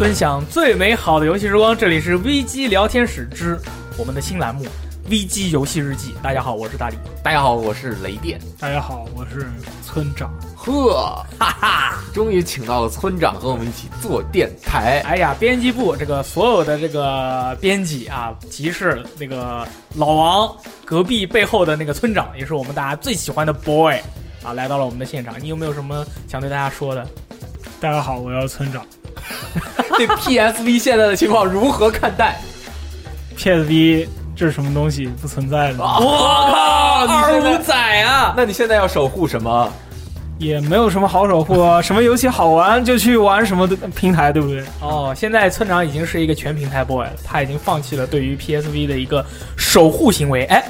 分享最美好的游戏时光，这里是 VG 聊天室之我们的新栏目 VG 游戏日记。大家好，我是大力。大家好，我是雷电。大家好，我是村长。呵，哈哈，终于请到了村长和我们一起做电台。哎呀，编辑部这个所有的这个编辑啊，即是那个老王隔壁背后的那个村长，也是我们大家最喜欢的 boy 啊，来到了我们的现场。你有没有什么想对大家说的？大家好，我要村长。对 PSV 现在的情况如何看待？PSV 这是什么东西？不存在的。我靠，二五仔啊！那你现在要守护什么？也没有什么好守护啊，什么游戏好玩就去玩什么的平台，对不对？哦，现在村长已经是一个全平台 boy 了，他已经放弃了对于 PSV 的一个守护行为。哎，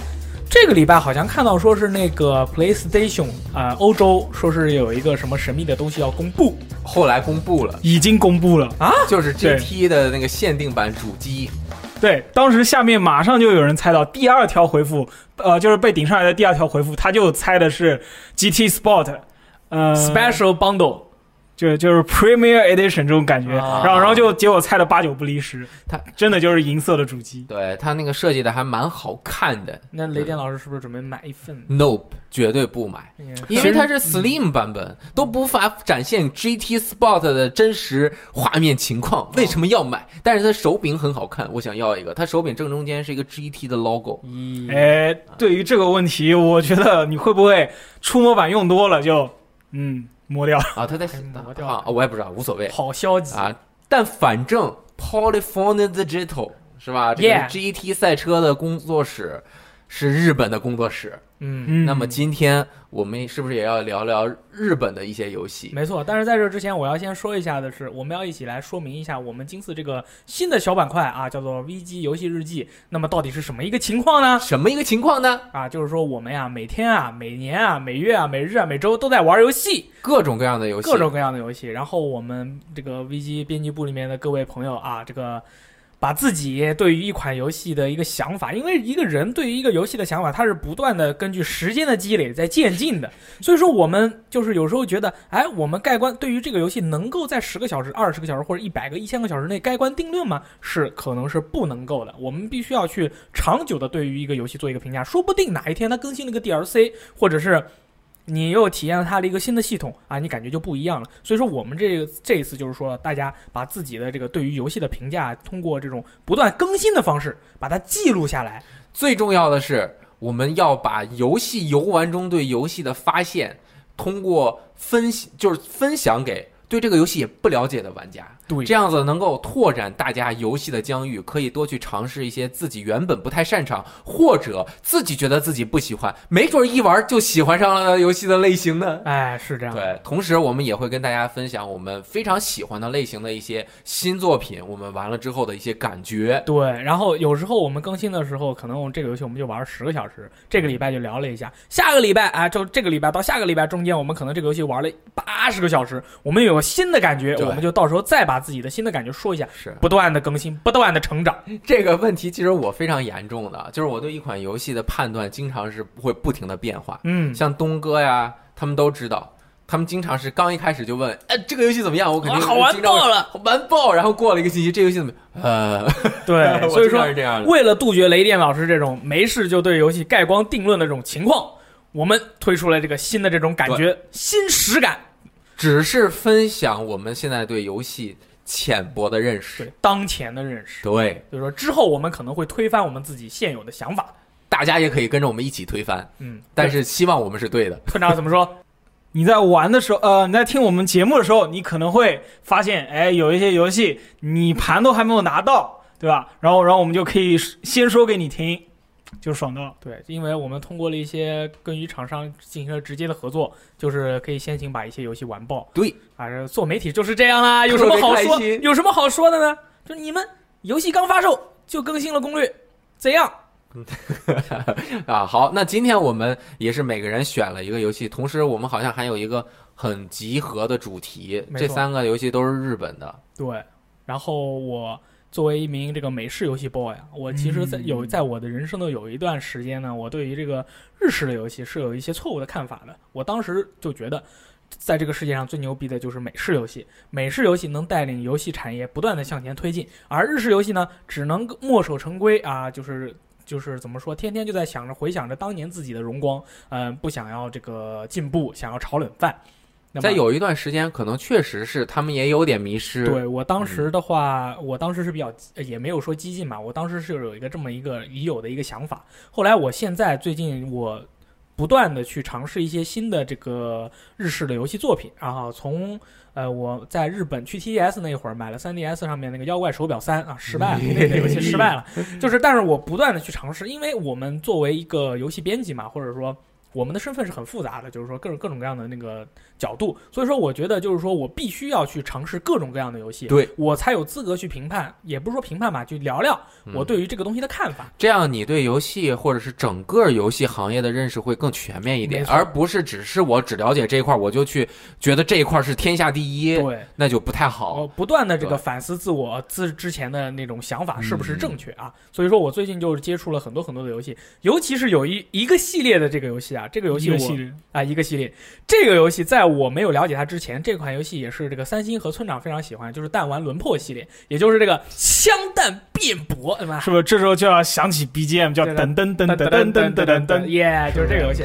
这个礼拜好像看到说是那个 PlayStation 啊，欧洲说是有一个什么神秘的东西要公布，后来公布了，已经公布了。啊，就是 GT 的那个限定版主机。对，当时下面马上就有人猜到第二条回复，呃，就是被顶上来的第二条回复，他就猜的是 GT Sport。呃，Special Bundle，就就是 Premier Edition 这种感觉，然后然后就结果猜的八九不离十，它真的就是银色的主机，对它那个设计的还蛮好看的。那雷电老师是不是准备买一份？Nope，绝对不买，因为它是 Slim 版本，都无法展现 GT Sport 的真实画面情况。为什么要买？但是它手柄很好看，我想要一个。它手柄正中间是一个 GT 的 logo。哎，对于这个问题，我觉得你会不会触摸板用多了就？嗯，磨掉啊，他在磨掉啊，我也不知道，无所谓。好消极啊！但反正 Polyphony Digital 是吧？这个 GT 赛车的工作室是日本的工作室。嗯，那么今天我们是不是也要聊聊日本的一些游戏？没错，但是在这之前，我要先说一下的是，我们要一起来说明一下我们今次这个新的小板块啊，叫做 VG 游戏日记。那么到底是什么一个情况呢？什么一个情况呢？啊，就是说我们呀，每天啊、每年啊、每月啊、每日啊、每周都在玩游戏，各种各样的游戏，各种各样的游戏。然后我们这个 VG 编辑部里面的各位朋友啊，这个。把自己对于一款游戏的一个想法，因为一个人对于一个游戏的想法，他是不断的根据时间的积累在渐进的。所以说，我们就是有时候觉得，哎，我们盖棺对于这个游戏能够在十个小时、二十个小时或者一百个、一千个小时内盖棺定论吗？是可能是不能够的。我们必须要去长久的对于一个游戏做一个评价，说不定哪一天它更新了一个 DLC，或者是。你又体验了它的一个新的系统啊，你感觉就不一样了。所以说，我们这个这一次就是说，大家把自己的这个对于游戏的评价，通过这种不断更新的方式把它记录下来。最重要的是，我们要把游戏游玩中对游戏的发现，通过分析就是分享给。对这个游戏也不了解的玩家，对这样子能够拓展大家游戏的疆域，可以多去尝试一些自己原本不太擅长或者自己觉得自己不喜欢，没准一玩就喜欢上了游戏的类型呢。哎，是这样。对，同时我们也会跟大家分享我们非常喜欢的类型的一些新作品，我们玩了之后的一些感觉。对，然后有时候我们更新的时候，可能我们这个游戏我们就玩十个小时，这个礼拜就聊了一下，下个礼拜啊，就这个礼拜到下个礼拜中间，我们可能这个游戏玩了八十个小时，我们有。新的感觉，我们就到时候再把自己的新的感觉说一下，是不断的更新，不断的成长。这个问题其实我非常严重的，就是我对一款游戏的判断经常是会不停的变化。嗯，像东哥呀，他们都知道，他们经常是刚一开始就问，哎，这个游戏怎么样？我肯定好玩爆了，玩爆。然后过了一个星期，这游戏怎么？呃，对，所以说是这样的。为了杜绝雷电老师这种没事就对游戏盖棺定论的这种情况，我们推出了这个新的这种感觉，新实感。只是分享我们现在对游戏浅薄的认识，对当前的认识，对，就是说之后我们可能会推翻我们自己现有的想法，大家也可以跟着我们一起推翻，嗯，但是希望我们是对的。村长怎么说？你在玩的时候，呃，你在听我们节目的时候，你可能会发现，哎，有一些游戏你盘都还没有拿到，对吧？然后，然后我们就可以先说给你听。就爽到了，对，因为我们通过了一些跟与厂商进行了直接的合作，就是可以先行把一些游戏完爆。对，啊，做媒体就是这样啦，有什么好说？有什么好说的呢？就你们游戏刚发售就更新了攻略，怎样？啊，好，那今天我们也是每个人选了一个游戏，同时我们好像还有一个很集合的主题，这三个游戏都是日本的。对，然后我。作为一名这个美式游戏 boy 啊，我其实，在有在我的人生的有一段时间呢，我对于这个日式的游戏是有一些错误的看法的。我当时就觉得，在这个世界上最牛逼的就是美式游戏，美式游戏能带领游戏产业不断的向前推进，而日式游戏呢，只能墨守成规啊，就是就是怎么说，天天就在想着回想着当年自己的荣光，嗯、不想要这个进步，想要炒冷饭。在有一段时间，可能确实是他们也有点迷失。对我当时的话，我当时是比较呃也没有说激进嘛，我当时是有一个这么一个已有的一个想法。后来我现在最近我不断的去尝试一些新的这个日式的游戏作品，然后从呃我在日本去 TES 那会儿买了 3DS 上面那个妖怪手表三啊，失败了，那个游戏失败了。就是但是我不断的去尝试，因为我们作为一个游戏编辑嘛，或者说。我们的身份是很复杂的，就是说各种各种各样的那个角度，所以说我觉得就是说我必须要去尝试各种各样的游戏，对我才有资格去评判，也不是说评判吧，就聊聊我对于这个东西的看法。这样你对游戏或者是整个游戏行业的认识会更全面一点而不是只是我只了解这一块，我就去觉得这一块是天下第一，对，那就不太好。我不断的这个反思自我自之前的那种想法是不是嗯正确啊？所以说我最近就是接触了很多很多的游戏，尤其是有一一个系列的这个游戏啊，这个游戏我啊一个系列，这个游戏在我没有了解它之前，这款游戏也是这个三星和村长非常喜欢，就是弹丸轮破系列，也就是这个枪弹辩驳，对吧？是不是？这时候就要想起 BGM，叫噔噔噔噔噔噔噔噔噔。耶，就是这个游戏。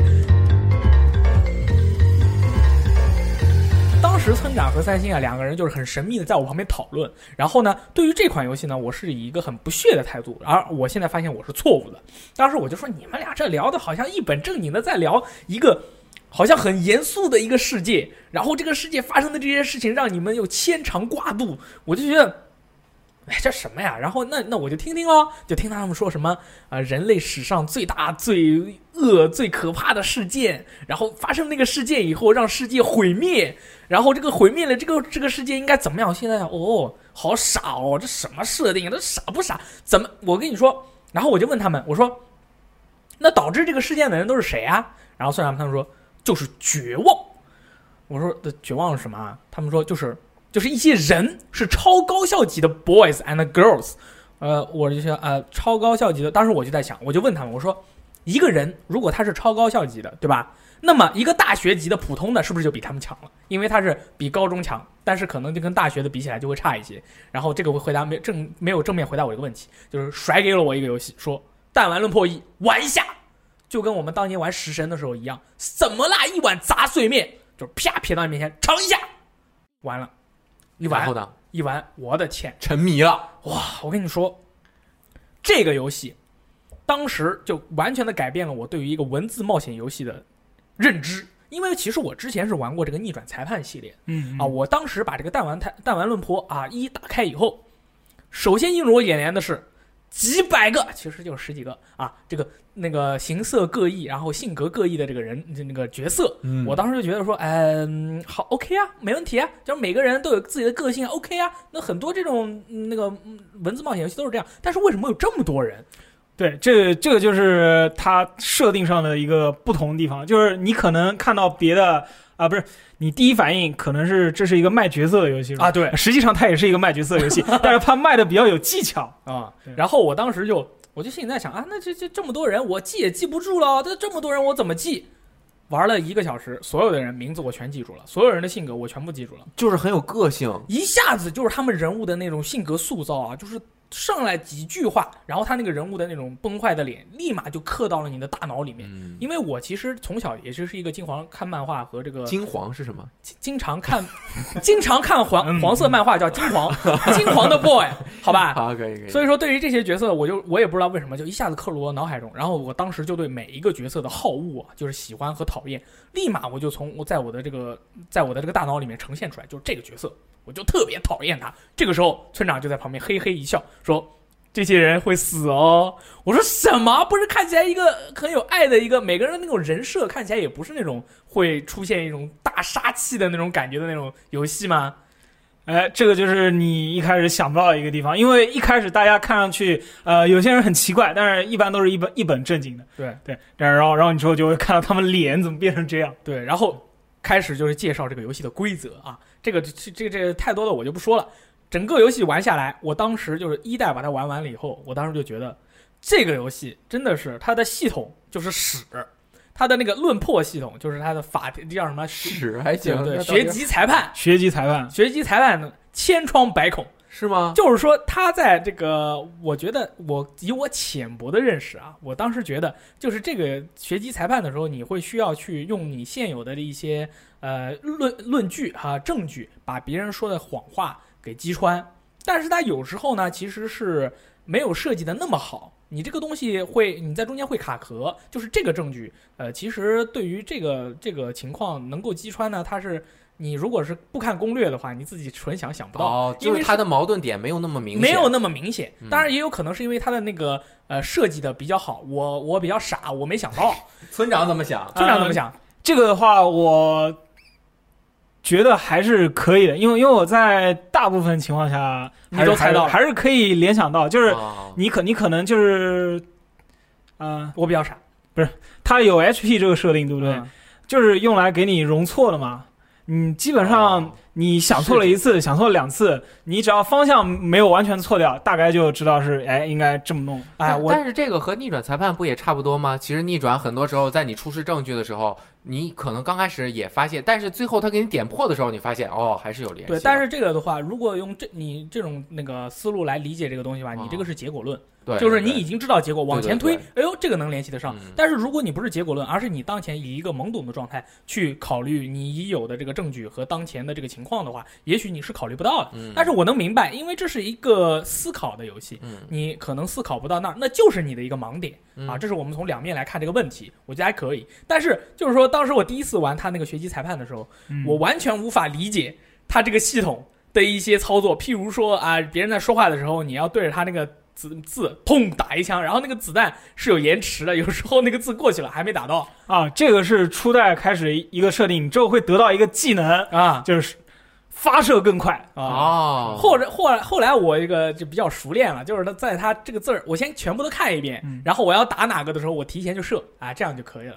当时村长和三星啊两个人就是很神秘的在我旁边讨论，然后呢，对于这款游戏呢，我是以一个很不屑的态度，而我现在发现我是错误的。当时我就说你们俩这聊的好像一本正经的在聊一个好像很严肃的一个世界，然后这个世界发生的这些事情让你们有牵肠挂肚，我就觉得。哎，这什么呀？然后那那我就听听喽，就听他们说什么啊、人类史上最大、最恶、最可怕的事件，然后发生那个事件以后，让世界毁灭，然后这个毁灭了，这个这个世界应该怎么样？现在哦，好傻哦，这什么设定？这傻不傻？怎么？我跟你说，然后我就问他们，我说，那导致这个事件的人都是谁啊？然后虽然他们说就是绝望，我说的绝望是什么啊？他们说就是就是一些人是超高校级的 boys and girls，呃，我就想呃超高校级的，当时我就在想，我就问他们，我说一个人如果他是超高校级的，对吧？那么一个大学级的普通的，是不是就比他们强了？因为他是比高中强，但是可能就跟大学的比起来就会差一些。然后这个会回答没正没有正面回答我这个问题，就是甩给了我一个游戏，说弹丸论破一玩一下，就跟我们当年玩食神的时候一样，怎么啦？一碗杂碎面，就是啪撇到你面前尝一下，完了，一碗然后呢，一碗，我的天！沉迷了，哇，我跟你说，这个游戏当时就完全的改变了我对于一个文字冒险游戏的认知。因为其实我之前是玩过这个逆转裁判系列嗯啊，我当时把这个弹丸弹弹丸论破啊一打开以后，首先映入我眼帘的是几百个，其实就是十几个啊，这个那个形色各异，然后性格各异的这个人那个角色，嗯我当时就觉得说，嗯，好，OK 啊，没问题啊，就是每个人都有自己的个性，OK 啊。那很多这种嗯那个嗯文字冒险游戏都是这样，但是为什么有这么多人？对，这这个就是它设定上的一个不同的地方，就是你可能看到别的啊，不是你第一反应可能是这是一个卖角色的游戏啊对实际上它也是一个卖角色游戏，但是它卖的比较有技巧。啊对，然后我当时就我就心里在想啊，那这这这么多人，我记也记不住了，这这么多人我怎么记？玩了一个小时，所有的人名字我全记住了，所有人的性格我全部记住了，就是很有个性。一下子就是他们人物的那种性格塑造啊，就是上来几句话，然后他那个人物的那种崩坏的脸，立马就刻到了你的大脑里面。嗯，因为我其实从小也就是一个金黄看漫画和这个金黄是什么？经经常看，经常看黄嗯黄色漫画叫金黄，金黄的 boy，好吧。好，可以可以。所以说，对于这些角色，我就我也不知道为什么，就一下子刻入我脑海中。然后我当时就对每一个角色的好恶啊，就是喜欢和讨厌，立马我就从我在我的这个在我的这个大脑里面呈现出来，就是这个角色，我就特别讨厌他。这个时候，村长就在旁边嘿嘿一笑，说：“这些人会死哦。”我说：“什么？不是看起来一个很有爱的一个，每个人那种人设看起来也不是那种会出现一种大杀气的那种感觉的那种游戏吗？”哎，这个就是你一开始想不到的一个地方，因为一开始大家看上去，呃，有些人很奇怪，但是一般都是一本一本正经的，对对，然后然后你之后就会看到他们脸怎么变成这样，对，然后开始就是介绍这个游戏的规则啊，这个这这这太多的我就不说了。整个游戏玩下来，我当时就是一代把它玩完了以后，我当时就觉得这个游戏真的是它的系统就是屎，它的那个论破系统，就是它的法这叫什么？屎还行，对，学籍裁判，学籍裁判，学籍裁判千疮百孔。是吗？就是说，他在这个，我觉得我以我浅薄的认识啊，我当时觉得，就是这个学籍裁判的时候，你会需要去用你现有的一些呃论论据哈证据，把别人说的谎话给击穿。但是他有时候呢，其实是没有设计的那么好，你这个东西会你在中间会卡壳，就是这个证据，呃，其实对于这个这个情况能够击穿呢，它是。你如果是不看攻略的话，你自己纯想想不到，哦，就是它的矛盾点没有那么明显，没有那么明显。当然也有可能是因为它的那个呃设计的比较好，我我比较傻，我没想到。村长怎么想？村长怎么想？这个的话，我觉得还是可以的，因为因为我在大部分情况下你都猜到，还是可以联想到，就是你可你可能就是，嗯，我比较傻，不是，它有 HP 这个设定，对不对？就是用来给你容错的嘛。你基本上你想错了一次，想错了两次，你只要方向没有完全错掉，大概就知道是哎应该这么弄。哎，但是这个和逆转裁判不也差不多吗？其实逆转很多时候在你出示证据的时候。你可能刚开始也发现，但是最后他给你点破的时候，你发现哦，还是有联系。对，但是这个的话，如果用这你这种那个思路来理解这个东西吧，你这个是结果论，对，就是你已经知道结果，往前推，哎呦，这个能联系得上。但是如果你不是结果论，而是你当前以一个懵懂的状态去考虑你已有的这个证据和当前的这个情况的话，也许你是考虑不到的。但是我能明白，因为这是一个思考的游戏，你可能思考不到那儿，那就是你的一个盲点啊。这是我们从两面来看这个问题，我觉得还可以。但是就是说，当时我第一次玩。他那个学习裁判的时候，我完全无法理解他这个系统的一些操作。譬如说啊，别人在说话的时候，你要对着他那个字字砰打一枪，然后那个子弹是有延迟的，有时候那个字过去了还没打到啊。这个是初代开始一个设定，之后会得到一个技能啊，就是发射更快啊。或者后来后来我一个就比较熟练了，就是他在他这个字儿，我先全部都看一遍，然后我要打哪个的时候，我提前就射啊，这样就可以了。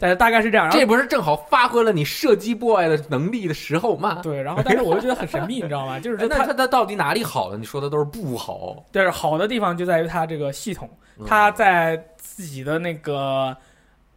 但是大概是这样，这不是正好发挥了你射击 boy 的能力的时候吗？对，然后但是我就觉得很神秘，你知道吗？就是那他他到底哪里好了？你说的都是不好。但是好的地方就在于它这个系统，它在自己的那个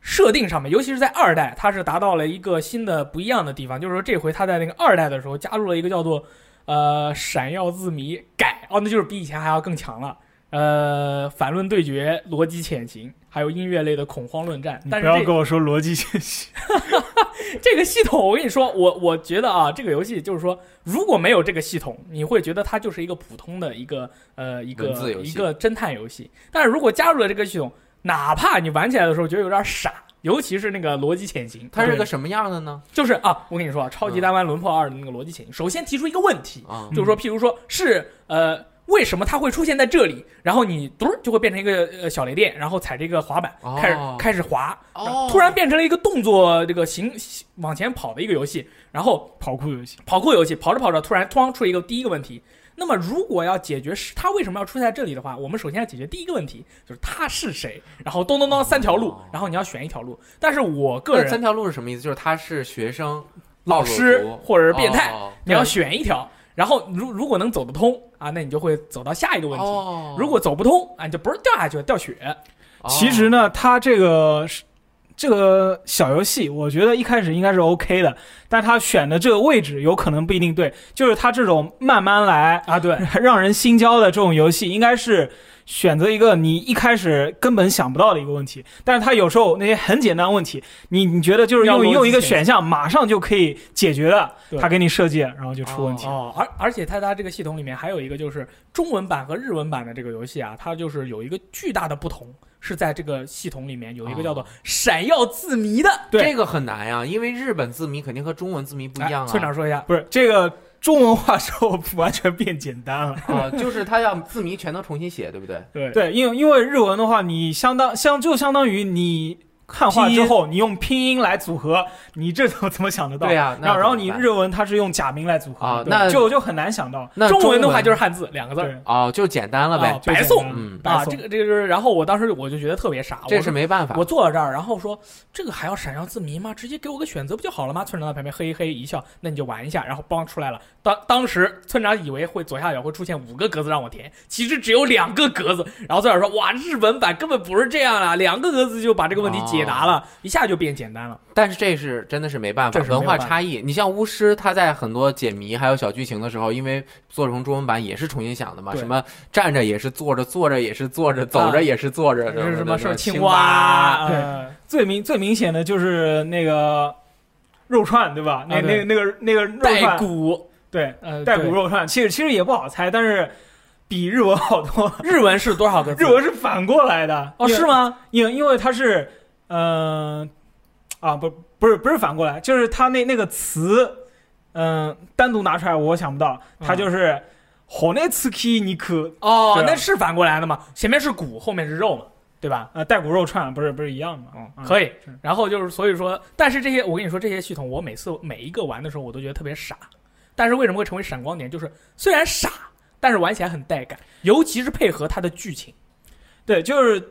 设定上面，尤其是在二代，它是达到了一个新的不一样的地方。就是说这回它在那个二代的时候加入了一个叫做呃闪耀字谜改哦，那就是比以前还要更强了。呃，反论对决，逻辑潜行。还有音乐类的恐慌论战，但是不要跟我说逻辑潜行。这个系统，我跟你说，我我觉得啊，这个游戏就是说，如果没有这个系统，你会觉得它就是一个普通的一个呃一个一个侦探游戏。但是如果加入了这个系统，哪怕你玩起来的时候觉得有点傻，尤其是那个逻辑潜行，它是个什么样的呢？就是啊，我跟你说，超级单玩轮破二的那个逻辑潜行，首先提出一个问题，就是说，譬如说是呃。为什么它会出现在这里？然后你嘟就会变成一个呃小雷电，然后踩着一个滑板开始开始滑，突然变成了一个动作这个行往前跑的一个游戏，然后跑酷游戏，跑酷游戏跑着跑着突然突然出一个第一个问题。那么如果要解决是他为什么要出现在这里的话，我们首先要解决第一个问题，就是他是谁。然后咚咚咚三条路，然后你要选一条路。但是我个人三条路是什么意思？就是他是学生、老师或者是变态，你要选一条。然后如如果能走得通啊，那你就会走到下一个问题。如果走不通啊，你就不是掉下去了，掉血。其实呢，他这个这个小游戏，我觉得一开始应该是 OK 的，但他选的这个位置有可能不一定对。就是他这种慢慢来啊，对，让人心焦的这种游戏，应该是。选择一个你一开始根本想不到的一个问题，但是他有时候那些很简单问题，你你觉得就是用用一个选项马上就可以解决的，他给你设计，然后就出问题。哦，而而且它它这个系统里面还有一个就是中文版和日文版的这个游戏啊，它就是有一个巨大的不同，是在这个系统里面有一个叫做闪耀字谜的，这个很难呀，因为日本字谜肯定和中文字谜不一样啊。村长说一下，不是这个。中文化之后完全变简单了啊！就是他要字谜全都重新写，对不对？对对，因为因为日文的话，你相当相就相当于你。汉化之后，你用拼音来组合，你这怎么怎么想得到？对呀，然后然后你日文它是用假名来组合啊，那就就很难想到。那中文的话就是汉字两个字哦，就简单了呗，白送啊，这个这个是。然后我当时我就觉得特别傻，这是没办法。我坐到这儿，然后说这个还要闪耀字谜吗？直接给我个选择不就好了吗？村长在旁边嘿嘿一笑，那你就玩一下，然后帮出来了。当当时村长以为会左下角会出现五个格子让我填，其实只有两个格子。然后村长说哇，日本版根本不是这样啊，两个格子就把这个问题解解答了，一下就变简单了。但是这是真的是没办法文化差异。你像巫师，他在很多解谜还有小剧情的时候，因为做成中文版也是重新想的嘛，什么站着也是坐着，坐着也是坐着，走着也是坐着，这是什么是青蛙？蛙？对呃最明最明显的就是那个肉串，对吧？那、啊那个那个那个肉带，骨，对，呃，带骨肉串，其实其实也不好猜，但是比日文好多。日文是多少个字？日文是反过来的哦，是？吗？因为因为它是，嗯、啊，不不是不是反过来，就是他那那个词，嗯、单独拿出来我想不到，它嗯就是。火内茨基尼克，哦，那是反过来的嘛？前面是骨，后面是肉嘛，对吧？呃，带骨肉串不是不是一样的吗？嗯，可以。然后就是，所以说，但是这些，我跟你说，这些系统，我每次每一个玩的时候，我都觉得特别傻。但是为什么会成为闪光点？就是虽然傻，但是玩起来很带感，尤其是配合它的剧情。对，就是，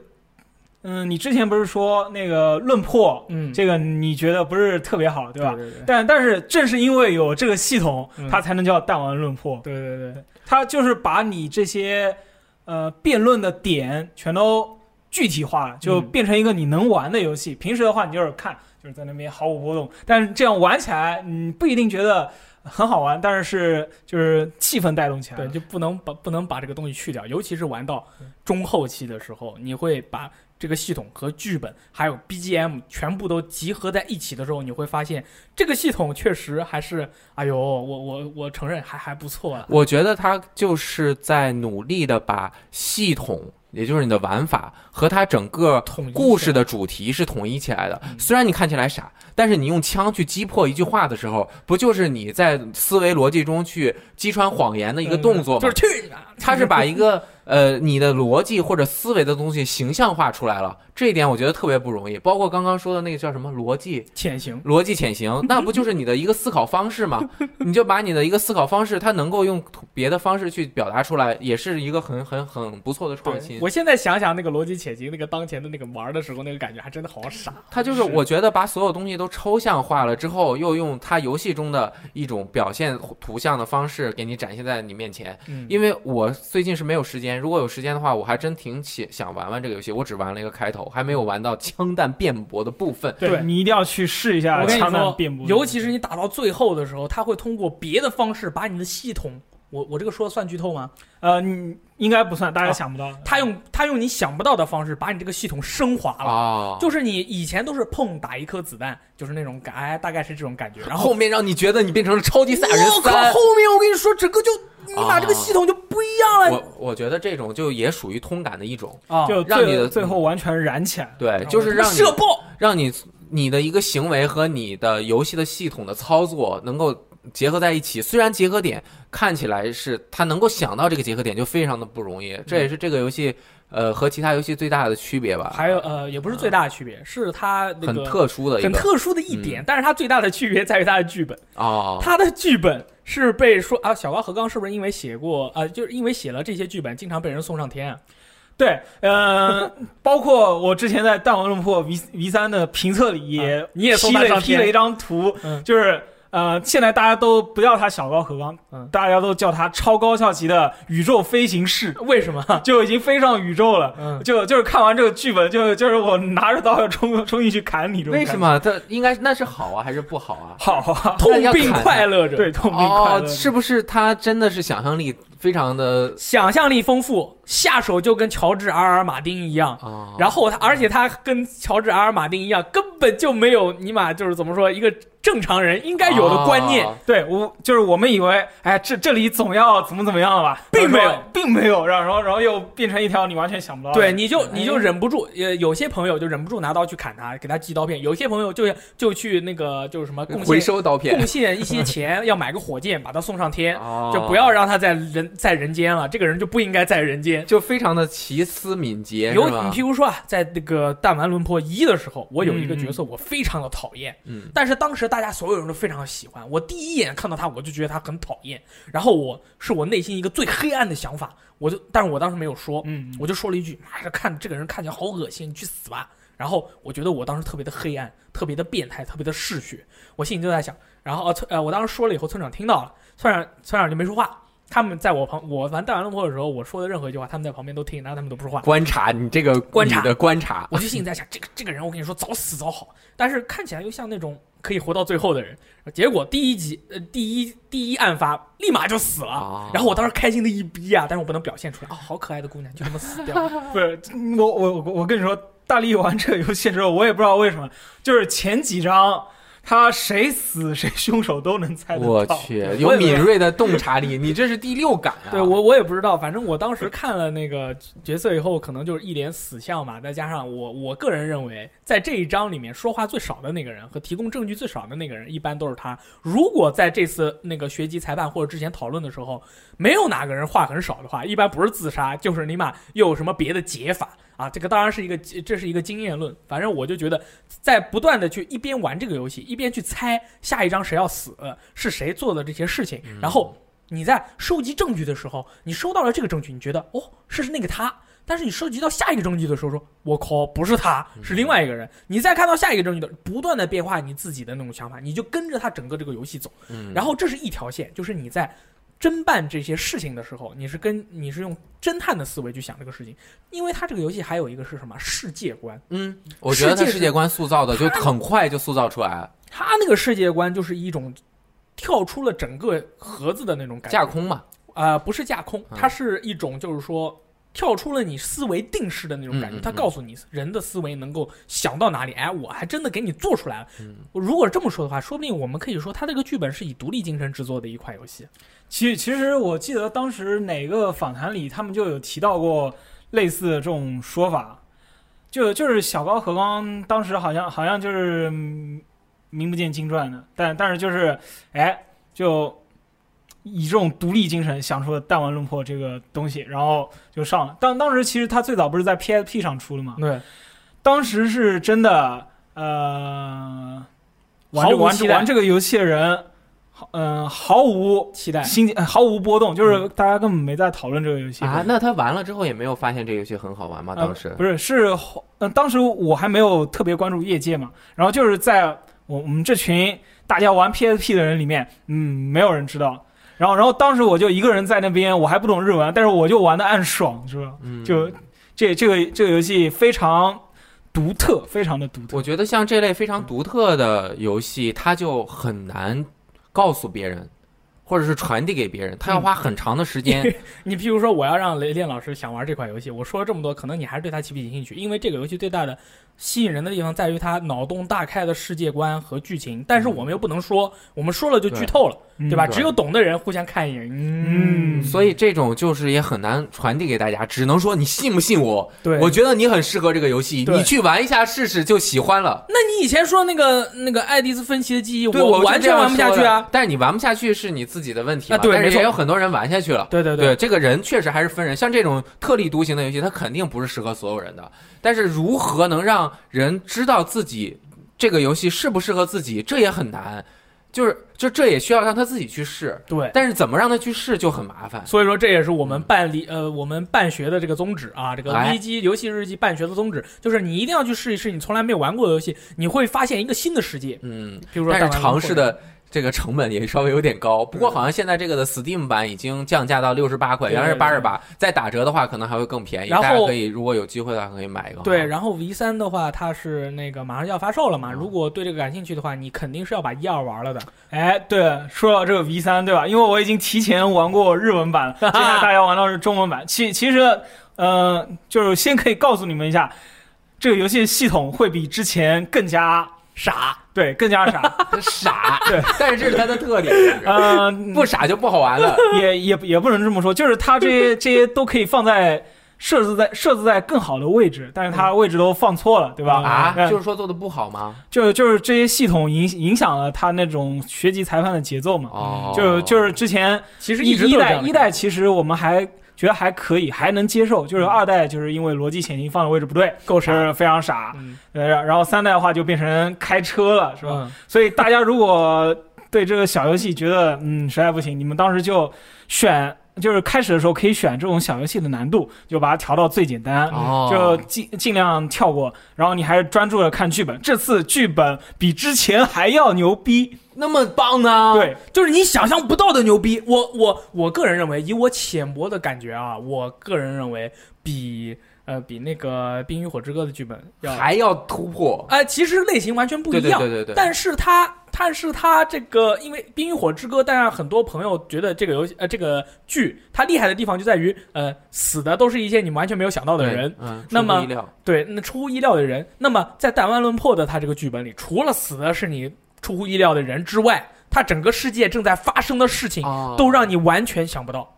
嗯，你之前不是说那个论破，嗯这个你觉得不是特别好，对吧？对对但但是正是因为有这个系统，嗯它才能叫弹丸论破。对对对，它就是把你这些呃辩论的点全都具体化了，就嗯。变成一个你能玩的游戏。平时的话，你就是看，就是在那边毫无波动，但是这样玩起来，你不一定觉得很好玩，但是是就是气氛带动起来对，就不能把不能把这个东西去掉，尤其是玩到中后期的时候，你会把这个系统和剧本还有 BGM 全部都集合在一起的时候，你会发现这个系统确实还是，哎呦，我我我承认还还不错了。我觉得他就是在努力的把系统，也就是你的玩法和它整个故事的主题是统一起来的。嗯虽然你看起来傻，但是你用枪去击破一句话的时候，不就是你在思维逻辑中去击穿谎言的一个动作吗？就是去！他是把一个呃你的逻辑或者思维的东西形象化出来了，这一点我觉得特别不容易。包括刚刚说的那个叫什么逻辑潜行，逻辑潜行，那不就是你的一个思考方式吗？你就把你的一个思考方式，它能够用别的方式去表达出来，也是一个很很很不错的创新。我现在想想那个逻辑潜行，那个当前的那个玩的时候，那个感觉还真的好傻。他就是我觉得把所有东西都抽象化了之后，又用它游戏中的一种表现图像的方式给你展现在你面前。嗯，因为我最近是没有时间，如果有时间的话，我还真挺想想玩玩这个游戏。我只玩了一个开头，还没有玩到枪弹辩驳的部分。对你一定要去试一下我跟你枪弹说辩驳，，尤其是你打到最后的时候，它会通过别的方式把你的系统，我我这个说算剧透吗？呃，你应该不算，大家啊想不到。他用他用你想不到的方式把你这个系统升华了。哦，就是你以前都是碰打一颗子弹，就是那种感，哎，大概是这种感觉。然后后面让你觉得你变成了超级赛亚人我靠，后。面我跟你说，整个就你把这个系统就不一样了我我觉得这种就也属于通感的一种，啊！就让你的最最后完全燃起来。对，就是让你射爆，让你你的一个行为和你的游戏的系统的操作能够结合在一起。虽然结合点看起来是他能够想到这个结合点就非常的不容易，这也是这个游戏呃和其他游戏最大的区别吧。还有呃，也不是最大的区别，是它那很特殊的很特殊的一点，但是它最大的区别在于它的剧本，哦，它的剧本是被说啊，小高和刚是不是因为写过啊、就是因为写了这些剧本，经常被人送上天啊？对，呃，包括我之前在《弹丸论破 V V 三》的评测里也啊你也送批了批了一张图，嗯就是呃，现在大家都不叫他小高和刚，嗯大家都叫他超高校级的宇宙飞行士，为什么？就已经飞上宇宙了。嗯，就就是看完这个剧本，就就是我拿着刀要冲冲进去砍你这种。为什？么他应该那是好啊还是不好啊？好啊，痛并快乐着，对，痛并快乐。哦，是不是他真的是想象力非常的想象力丰富，下手就跟乔治阿尔马丁一样。啊？然后他，而且他跟乔治阿尔马丁一样，根本就没有尼玛就是怎么说一个正常人应该有的观念。哦对我就是我们以为，哎，这这里总要怎么怎么样了吧，并没有并没有，然后然后又变成一条你完全想不到的。对，你就你就忍不住，呃，有些朋友就忍不住拿刀去砍他，给他寄刀片；有些朋友就就去那个就是什么贡回献收刀片贡献一些钱，要买个火箭把他送上天，哦就不要让他在人在人间了。这个人就不应该在人间。就非常的奇思敏捷，有你譬如说啊，在那个弹丸论破一的时候，我有一个角色我非常的讨厌，嗯但是当时大家所有人都非常喜欢。我第一眼看到他，我就觉得他很讨厌。然后我是我内心一个最黑暗的想法，我就，但是我当时没有说，嗯，我就说了一句：“妈呀，看这个人看起来好恶心，你去死吧！”然后我觉得我当时特别的黑暗，特别的变态，特别的嗜血。我心里就在想，然后呃村呃，我当时说了以后，村长听到了，村长村长就没说话。他们在我旁，我玩弹丸论破的时候，我说的任何一句话，他们在旁边都听，然后他们都不说话。观察你这个观察你的观察，我就心里在想，这个这个人，我跟你说，早死早好，但是看起来又像那种可以活到最后的人。结果第一集，呃，第一第一案发，立马就死了。啊然后我当时开心的一逼啊，但是我不能表现出来啊、好可爱的姑娘就这么死掉了。不是我我我我跟你说，大力玩这个游戏的时候，我也不知道为什么，就是前几章他谁死谁凶手都能猜得到。我去，有敏锐的洞察力，你这是第六感啊！对我我也不知道，反正我当时看了那个角色以后，可能就是一脸死相嘛，再加上我我个人认为，在这一章里面说话最少的那个人和提供证据最少的那个人，一般都是他。如果在这次那个学籍裁判或者之前讨论的时候，没有哪个人话很少的话，一般不是自杀，就是尼玛又有什么别的解法啊。这个当然是一个这是一个经验论，反正我就觉得在不断的去一边玩这个游戏，一边去猜下一章谁要死，是谁做的这些事情，然后。你在收集证据的时候，你收到了这个证据，你觉得哦是那个他，但是你收集到下一个证据的时候说，我靠不是他，是另外一个人。你再看到下一个证据的，不断的变化你自己的那种想法，你就跟着他整个这个游戏走。嗯，然后这是一条线，就是你在侦办这些事情的时候，你是跟你是用侦探的思维去想这个事情，因为它这个游戏还有一个是什么世界观，嗯，我觉得他世界观。塑造的就很快就塑造出来。了，它那个世界观就是一种跳出了整个盒子的那种感觉，架空嘛，呃，不是架空，嗯。它是一种就是说跳出了你思维定式的那种感觉。嗯嗯它告诉你人的思维能够想到哪里，哎，我还真的给你做出来了。嗯如果这么说的话，说不定我们可以说他这个剧本是以独立精神制作的一款游戏。其其实我记得当时哪个访谈里，他们就有提到过类似的这种说法，就就是小高和刚当时好像好像就是嗯名不见经传的，但但是就是哎就以这种独立精神想出了弹丸论破这个东西，然后就上了。当当时其实他最早不是在 PSP 上出的嘛，对，当时是真的呃玩玩这个游戏的人，嗯、毫无期待。心呃毫无波动，就是大家根本没在讨论这个游戏啊，那他玩了之后也没有发现这个游戏很好玩吗？呃当时不是是嗯呃，当时我还没有特别关注业界嘛，然后就是在我我们这群大家玩 PSP 的人里面，嗯，没有人知道。然后然后当时我就一个人在那边，我还不懂日文，但是我就玩的暗爽，是吧？嗯就这这个这个游戏非常独特，非常的独特。我觉得像这类非常独特的游戏，它就很难告诉别人，或者是传递给别人，他要花很长的时间。你譬如说，我要让雷电老师想玩这款游戏，我说了这么多，可能你还是对他起不起兴趣，因为这个游戏最大的吸引人的地方在于它脑洞大开的世界观和剧情。但是我们又不能说，我们说了就剧透了，嗯对吧？对只有懂的人互相看一眼，嗯，嗯所以这种就是也很难传递给大家，只能说你信不信我？对。我觉得你很适合这个游戏，你去玩一下试试就喜欢了。那你以前说那个那个爱迪斯芬奇的记忆，对，我完全玩不下去啊。但是你玩不下去是你自己的问题对没错也有很多人玩下去了。对对对，，这个人确实还是分人。像这种特立独行的游戏，它肯定不是适合所有人的。但是如何能让人知道自己这个游戏适不适合自己，这也很难。就是，就这也需要让他自己去试。对。但是怎么让他去试就很麻烦。所以说，这也是我们办理呃我们办学的这个宗旨啊，这个哎 V G 游戏日记办学的宗旨，就是你一定要去试一试你从来没有玩过的游戏，你会发现一个新的世界。嗯，比如说但是尝试的这个成本也稍微有点高。不过好像现在这个的 Steam 版已经降价到六十八块，原来是对八十八，再打折的话可能还会更便宜。然后大家可以如果有机会的话可以买一个。对，，然后 V 三的话，它是那个马上就要发售了嘛。嗯如果对这个感兴趣的话，你肯定是要把一二玩了的。哎，对，说到这个 V 三，对吧？因为我已经提前玩过日文版了，接下来大家玩到是中文版。其其实，呃，就是先可以告诉你们一下，这个游戏系统会比之前更加傻，对，更加傻。傻，对，但是这是他的特点。嗯，不傻就不好玩了。也也也不能这么说，就是他这些 这些都可以放在设置在设置在更好的位置，但是他位置都放错了，对吧？啊，嗯就是说做的不好吗？就就是这些系统影影响了他那种学籍裁判的节奏嘛。哦，就就是之前其实一一代一代其实我们还觉得还可以，还能接受，就是二代就是因为逻辑潜行放的位置不对，够傻。是非常傻。然然后三代的话就变成开车了，是吧？嗯所以大家如果对这个小游戏觉得嗯实在不行，你们当时就选就是开始的时候可以选这种小游戏的难度，就把它调到最简单，哦就尽尽量跳过。然后你还是专注的看剧本，这次剧本比之前还要牛逼。那么棒呢？，对，就是你想象不到的牛逼。我我我个人认为，以我浅薄的感觉啊，我个人认为比呃比那个《冰与火之歌》的剧本要还要突破。哎、其实类型完全不一样。对对对对，但是它，但是它这个，因为《冰与火之歌》，但是很多朋友觉得这个游戏，呃，这个剧它厉害的地方就在于，呃，死的都是一些你完全没有想到的人，，嗯，那么出乎意料对，那出乎意料的人。那么在弹丸论破的它这个剧本里，除了死的是你出乎意料的人之外，它整个世界正在发生的事情哦都让你完全想不到。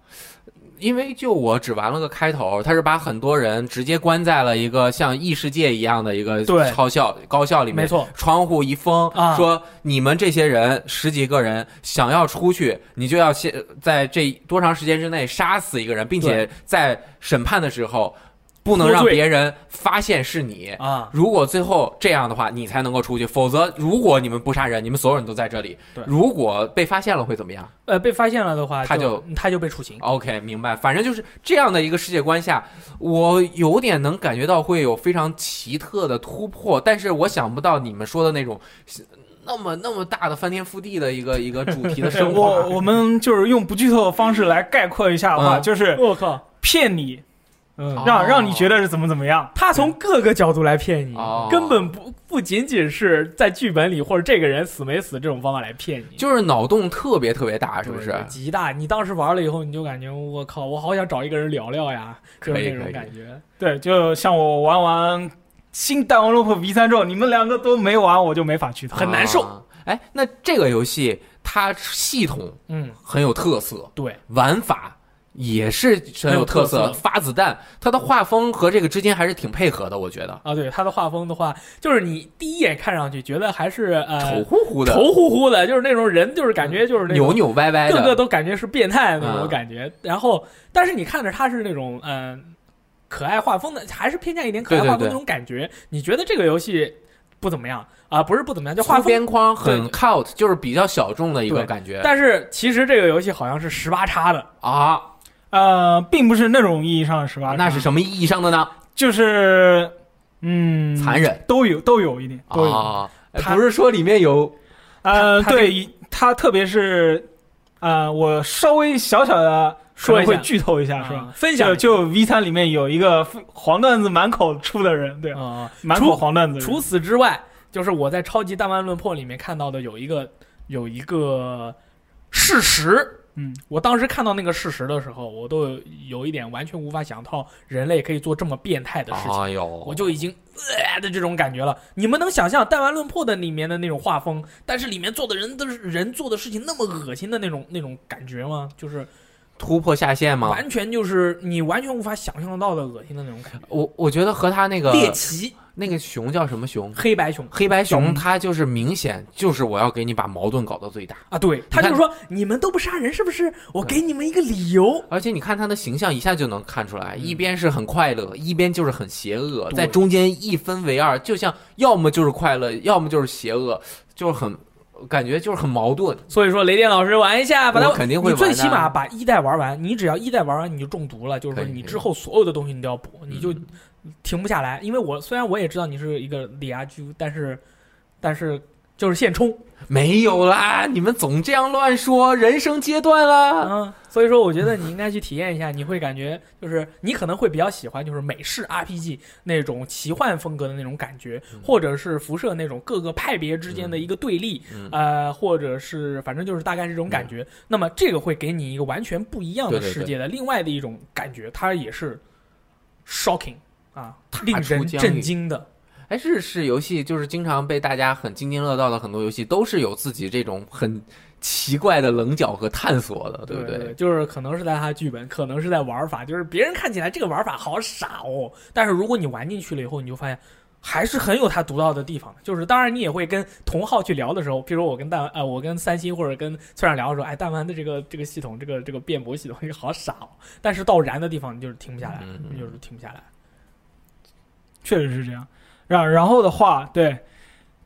因为就我只玩了个开头，他是把很多人直接关在了一个像异世界一样的一个对。超校高校里面，没错，窗户一封，啊。说你们这些人十几个人想要出去，你就要先在这多长时间之内杀死一个人，并且在审判的时候不能让别人发现是你。啊，如果最后这样的话，你才能够出去；否则，如果你们不杀人，你们所有人都在这里对，如果被发现了会怎么样呃，被发现了的话，他就就他就被处刑。？OK，明白。反正就是这样的一个世界观下，我有点能感觉到会有非常奇特的突破，但是我想不到你们说的那种那么那么大的翻天覆地的一个一个主题的生活。我我们就是用不剧透的方式来概括一下的话，嗯就是我靠，骗你，嗯哦让让你觉得是怎么怎么样。他从各个角度来骗你，哦根本不不仅仅是在剧本里或者这个人死没死这种方法来骗你，就是脑洞特别特别大，是不是对？极大。你当时玩了以后，你就感觉我靠，我好想找一个人聊聊呀，就是那种感觉。对，就像我玩完新弹丸论破 V 三之后，你们两个都没玩，我就没法剧透。很难受啊哎，那这个游戏它系统嗯，很有特色，对，玩法也是很有特色发子弹，他的画风和这个之间还是挺配合的，我觉得。啊，对，他的画风的话，就是你第一眼看上去觉得还是呃丑乎乎的，丑乎乎的，就是那种人，就是感觉就是扭扭歪歪的，个个都感觉是变态的那种嗯感觉。然后，但是你看着他是那种嗯、可爱画风的，还是偏向一点可爱画风那种感觉。你觉得这个游戏不怎么样啊？不是不怎么样，就画边框很对 cult，就是比较小众的一个感觉但是其实这个游戏好像是十八叉的，啊。呃，并不是那种意义上的十八，那是什么意义上的呢？就是嗯，残忍都有都有一点都有。啊，不是说里面有呃，对，他特别是呃，我稍微小小的说一下会剧透一下，是吧？啊分享就就 V 三里面有一个黄段子满口出的人，对，啊、满口黄段子。除此之外，就是我在《超级弹丸论破》里面看到的有一个有一个事实。嗯，我当时看到那个事实的时候，我都有有一点完全无法想到人类可以做这么变态的事情。哎呦，我就已经呃的这种感觉了。你们能想象《弹丸论破》的里面的那种画风，但是里面做的人都是人做的事情那么恶心的那种那种感觉吗？就是突破下限吗？完全就是你完全无法想象得到的恶心的那种感觉。我我觉得和他那个猎奇那个熊叫什么熊？黑白熊黑白熊，熊它就是明显就是我要给你把矛盾搞到最大，啊，对，他就是说你们都不杀人是不是？我给你们一个理由。而且你看他的形象一下就能看出来，一边是很快乐，一边就是很邪恶，在中间一分为二，就像要么就是快乐，要么就是邪恶，就是很感觉就是很矛盾。所以说，雷电老师玩一下，把它肯定会你最起码把一代玩完，你只要一代玩完你就中毒了，就是说你之后所有的东西你都要补，你就嗯停不下来。因为我虽然我也知道你是一个李阿居，但是但是就是现充，没有啦，你们总这样乱说，人生阶段啦。嗯，所以说我觉得你应该去体验一下，你会感觉就是你可能会比较喜欢就是美式 RPG 那种奇幻风格的那种感觉，或者是辐射那种各个派别之间的一个对立，嗯呃，或者是反正就是大概是这种感觉。那么这个会给你一个完全不一样的世界的另外的一种感觉，它也是 shocking 啊，令人震惊的。哎，日式游戏就是经常被大家很津津乐道的很多游戏，都是有自己这种很奇怪的棱角和探索的，对不对？就是可能是在它剧本，可能是在玩法，就是别人看起来这个玩法好傻哦，但是如果你玩进去了以后，你就发现还是很有它独到的地方的。就是当然你也会跟同号去聊的时候，比如说我跟弹呃我跟三星或者跟村长聊的时候，哎，弹丸的这个这个系统，这个这个辩驳系统，这个好傻哦。但是到燃的地方，你就是停不下来，嗯你就是停不下来。确实是这样。然然后的话，对，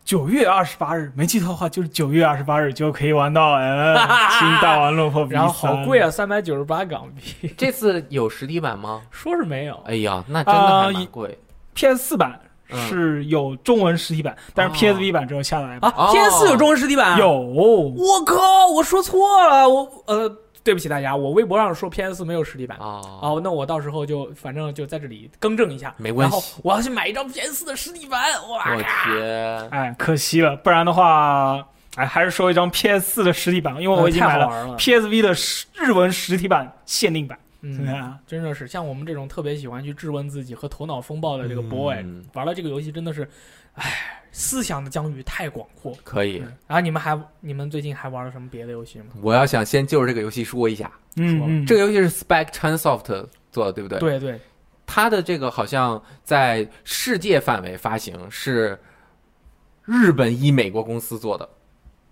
九月二十八日，没记错的话就是九月二十八日就可以玩到呃新大王落魄比然后好贵啊！啊，三百九十八港币，这次有实体版吗？说是没有。哎呀，那真的还蛮贵。PS 四版嗯是有中文实体版，但是哦 PSV 版只有下载版。啊，PS 四有中文实体版？。有，我靠，我说错了，我呃，对不起大家，我微博上说 PS 四没有实体版。哦，哦，那我到时候就反正就在这里更正一下，没关系。然后我要去买一张 PS 4的实体版，哇我！天，哎，可惜了，不然的话，哎，还是说一张 PS 四的实体版，因为我已经买了，PSV 的日文实体版限定版。嗯，啊，真的是像我们这种特别喜欢去质问自己和头脑风暴的这个 boy，、嗯。玩了这个游戏真的是，唉，思想的疆域太广阔。可以。然后你们还你们最近还玩了什么别的游戏吗？我要想先就着这个游戏说一下，嗯嗯，这个游戏是 Spec Chunsoft 做的，对不对？。对对，它的这个好像在世界范围发行是日本一美国公司做的，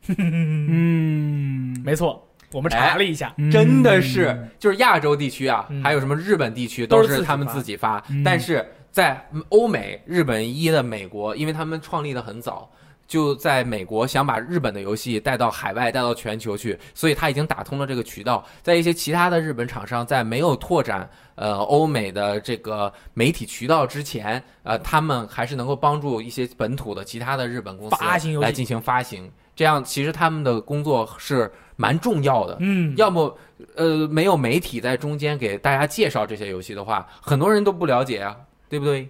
嗯，没错，我们查了一下，嗯真的是，就是亚洲地区啊，嗯。还有什么日本地区都是自己是他们发自己发，嗯。但是在欧美、日本一的美国，因为他们创立的很早。就在美国想把日本的游戏带到海外、带到全球去，所以他已经打通了这个渠道。在一些其他的日本厂商在没有拓展呃欧美的这个媒体渠道之前，呃，他们还是能够帮助一些本土的其他的日本公司来进行发行。这样其实他们的工作是蛮重要的。嗯，要么呃没有媒体在中间给大家介绍这些游戏的话，很多人都不了解啊，对不对？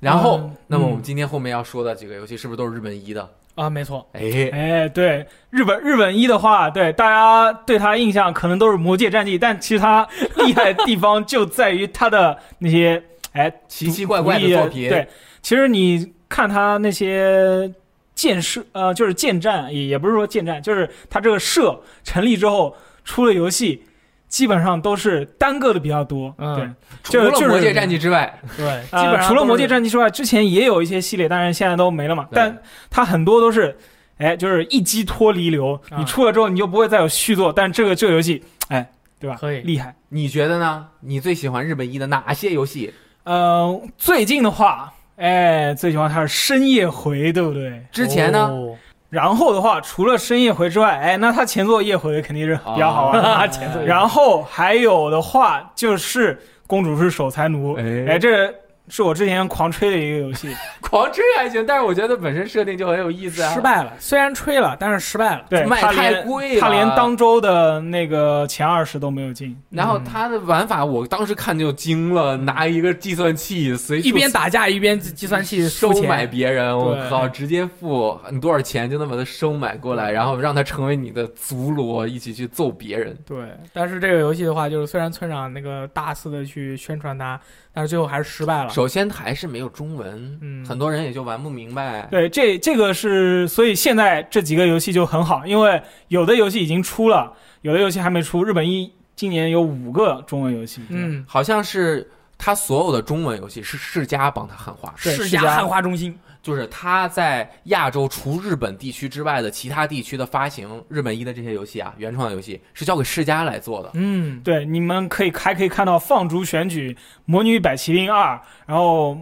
然后，嗯那么我们嗯今天后面要说的几个游戏是不是都是日本一的？啊，没错，哎，哎，对，日本日本一的话，对大家对他印象可能都是《魔界战记》，但其实他厉害的地方就在于他的那些哎奇奇怪怪的作品，对，其实你看他那些建设，呃，就是建站，也也不是说建站，就是他这个社成立之后出了游戏，基本上都是单个的比较多。嗯对，除了魔界战记之外，对，基呃本上除了魔界战记之外，之前也有一些系列，但是现在都没了嘛。但它很多都是，哎，就是一击脱离流，啊你出了之后你就不会再有续作。但这个这个游戏，哎，对吧？可以厉害。你觉得呢？你最喜欢日本一的哪些游戏？呃，最近的话，哎，最喜欢它是深夜回，对不对？之前呢？哦然后的话，除了深夜回之外，哎，那他前作夜回肯定是比较好玩。的。啊前作然后还有的话就是公主是守财奴，哎。哎，这是我之前狂吹的一个游戏。狂吹还行，但是我觉得本身设定就很有意思啊。失败了，虽然吹了，但是失败了。对，卖太贵了他连当周的那个前二十都没有进。然后他的玩法，我当时看就惊了，拿一个计算器随处一边打架一边计算器收买别人，我靠，直接付你多少钱就能把他收买过来，然后让他成为你的俘虏，一起去揍别人。对，但是这个游戏的话，就是虽然村长那个大肆的去宣传它，但是最后还是失败了。首先还是没有中文，嗯很多人也就玩不明白。对，这这个是，所以现在这几个游戏就很好，因为有的游戏已经出了，有的游戏还没出。日本一今年有五个中文游戏，嗯，好像是他所有的中文游戏是世嘉帮他汉化，世嘉世嘉汉化中心，就是他在亚洲除日本地区之外的其他地区的发行，日本一的这些游戏啊，原创的游戏是交给世嘉来做的。嗯，对，你们可以还可以看到放逐选举、魔女百麒麟二，然后。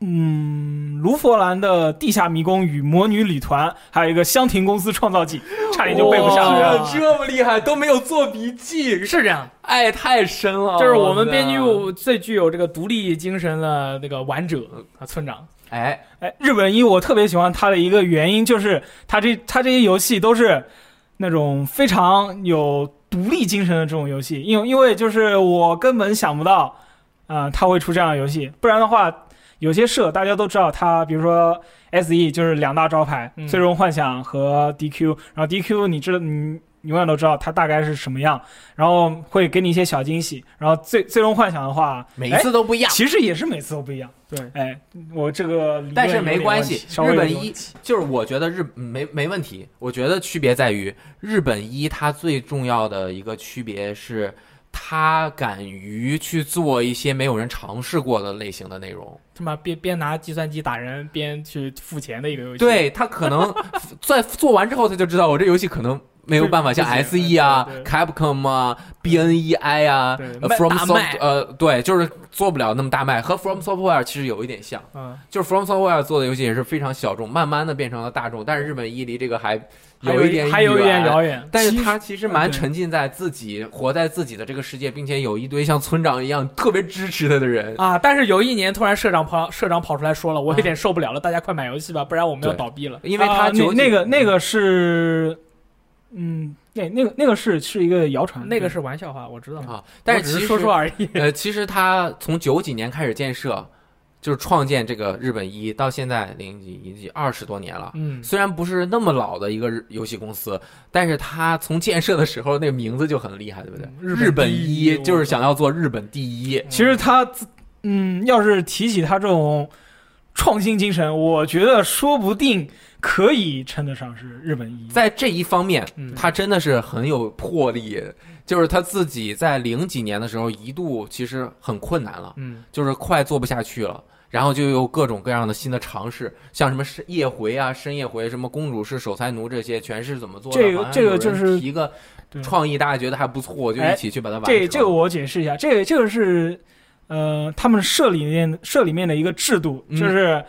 嗯，卢佛兰的地下迷宫与魔女旅团，还有一个香亭公司创造记，差点就背不下来了。哇这么厉害都没有做笔记，是这样，爱太深了。就是我们编剧最具有这个独立精神的那个玩者啊，村长。哎，哎，日本一我特别喜欢它的一个原因就是它这它这些游戏都是那种非常有独立精神的这种游戏，因为因为就是我根本想不到，啊、它会出这样的游戏，不然的话，有些社大家都知道它，比如说 S E 就是两大招牌，嗯最终幻想和 D Q，然后 D Q 你知道你。永远都知道它大概是什么样，然后会给你一些小惊喜。然后最最终幻想的话，每一次都不一样。其实也是每次都不一样。对，哎，我这个但是没关系日本一就是我觉得日没没问题，我觉得区别在于日本一它最重要的一个区别是，他敢于去做一些没有人尝试过的类型的内容。他妈边边拿计算机打人边去付钱的一个游戏。，对他可能 在做完之后他就知道我这游戏可能没有办法像 SE 啊对。对、Capcom 啊、BNEI 啊、呃 From 大 Soft 呃，对，就是做不了那么大卖，和 From Software 其实有一点像，嗯，就是 From Software 做的游戏也是非常小众，慢慢的变成了大众，但是日本一离这个还还有一点还有一点遥远，但是他其实蛮沉浸在自己活在自己的这个世界，并且有一堆像村长一样特别支持他的人。啊，但是有一年突然社长跑社长跑出来说了，我有啊点受不了了，大家快买游戏吧，不然我们要倒闭了。因为他啊九那那个那个是，嗯，那那个那个是是一个谣传，那个是玩笑话，我知道，啊，但是其实我只是说说而已。呃，其实他从九几年开始建设，就是创建这个日本一，到现在零几一几二十多年了。嗯，虽然不是那么老的一个日游戏公司，但是他从建设的时候那个名字就很厉害，对不对？嗯日本日本一一就是想要做日本第一。其实他，嗯，要是提起他这种创新精神，我觉得说不定可以称得上是日本一。在这一方面，嗯他真的是很有魄力。就是他自己在零几年的时候，一度其实很困难了，嗯就是快做不下去了。然后就有各种各样的新的尝试，像什么深夜回啊、深夜回、什么公主式守财奴这些，全是怎么做的？这个就是一个创意，大家觉得还不错，就哎一起去把它完成了。这这个我解释一下，这个这个是呃他们社里面社里面的一个制度，嗯就是、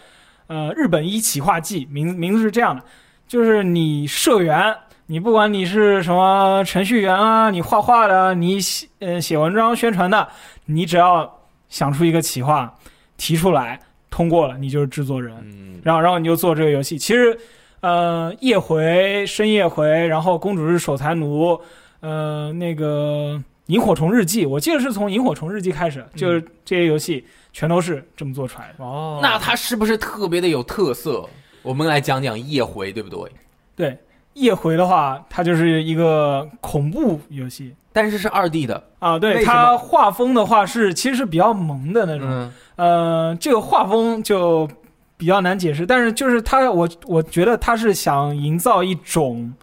呃日本一企划季，名名字是这样的，就是你社员，你不管你是什么程序员啊，你画画的，你写呃写文章宣传的，你只要想出一个企划，提出来通过了，你就是制作人。嗯，然后然后你就做这个游戏。其实，呃，夜回、深夜回，然后公主是守财奴，呃，那个萤火虫日记，我记得是从萤火虫日记开始，就是这些游戏全都是这么做出来的。哦，那它是不是特别的有特色？我们来讲讲夜回，对不对？对，夜回的话，它就是一个恐怖游戏。但是是二 D 的，啊，对它画风的话是其实是比较萌的那种，嗯呃，这个画风就比较难解释，但是就是它，我我觉得它是想营造一种，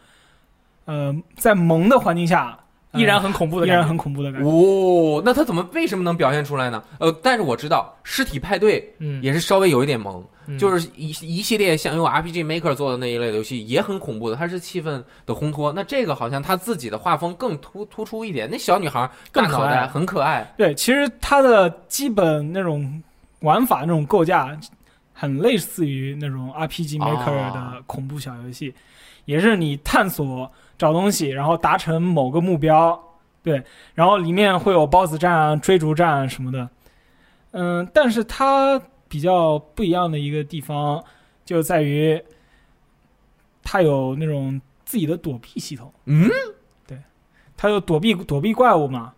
呃，在萌的环境下，呃依然很恐怖的依感觉，然很恐怖的感觉。哦，那他怎么为什么能表现出来呢？呃，但是我知道尸体派对嗯，也是稍微有一点萌，嗯就是一一系列像用 RPG Maker 做的那一类的游戏也很恐怖的，它是气氛的烘托。那这个好像他自己的画风更突突出一点，那小女孩更可爱很可爱，对，其实它的基本那种玩法、那种构架，很类似于那种 RPG Maker 啊的恐怖小游戏，也是你探索找东西，然后达成某个目标，对，然后里面会有 BOSS 战啊、追逐战啊什么的。嗯，但是它比较不一样的一个地方就在于，它有那种自己的躲避系统。嗯，对它有躲避躲避怪物嘛。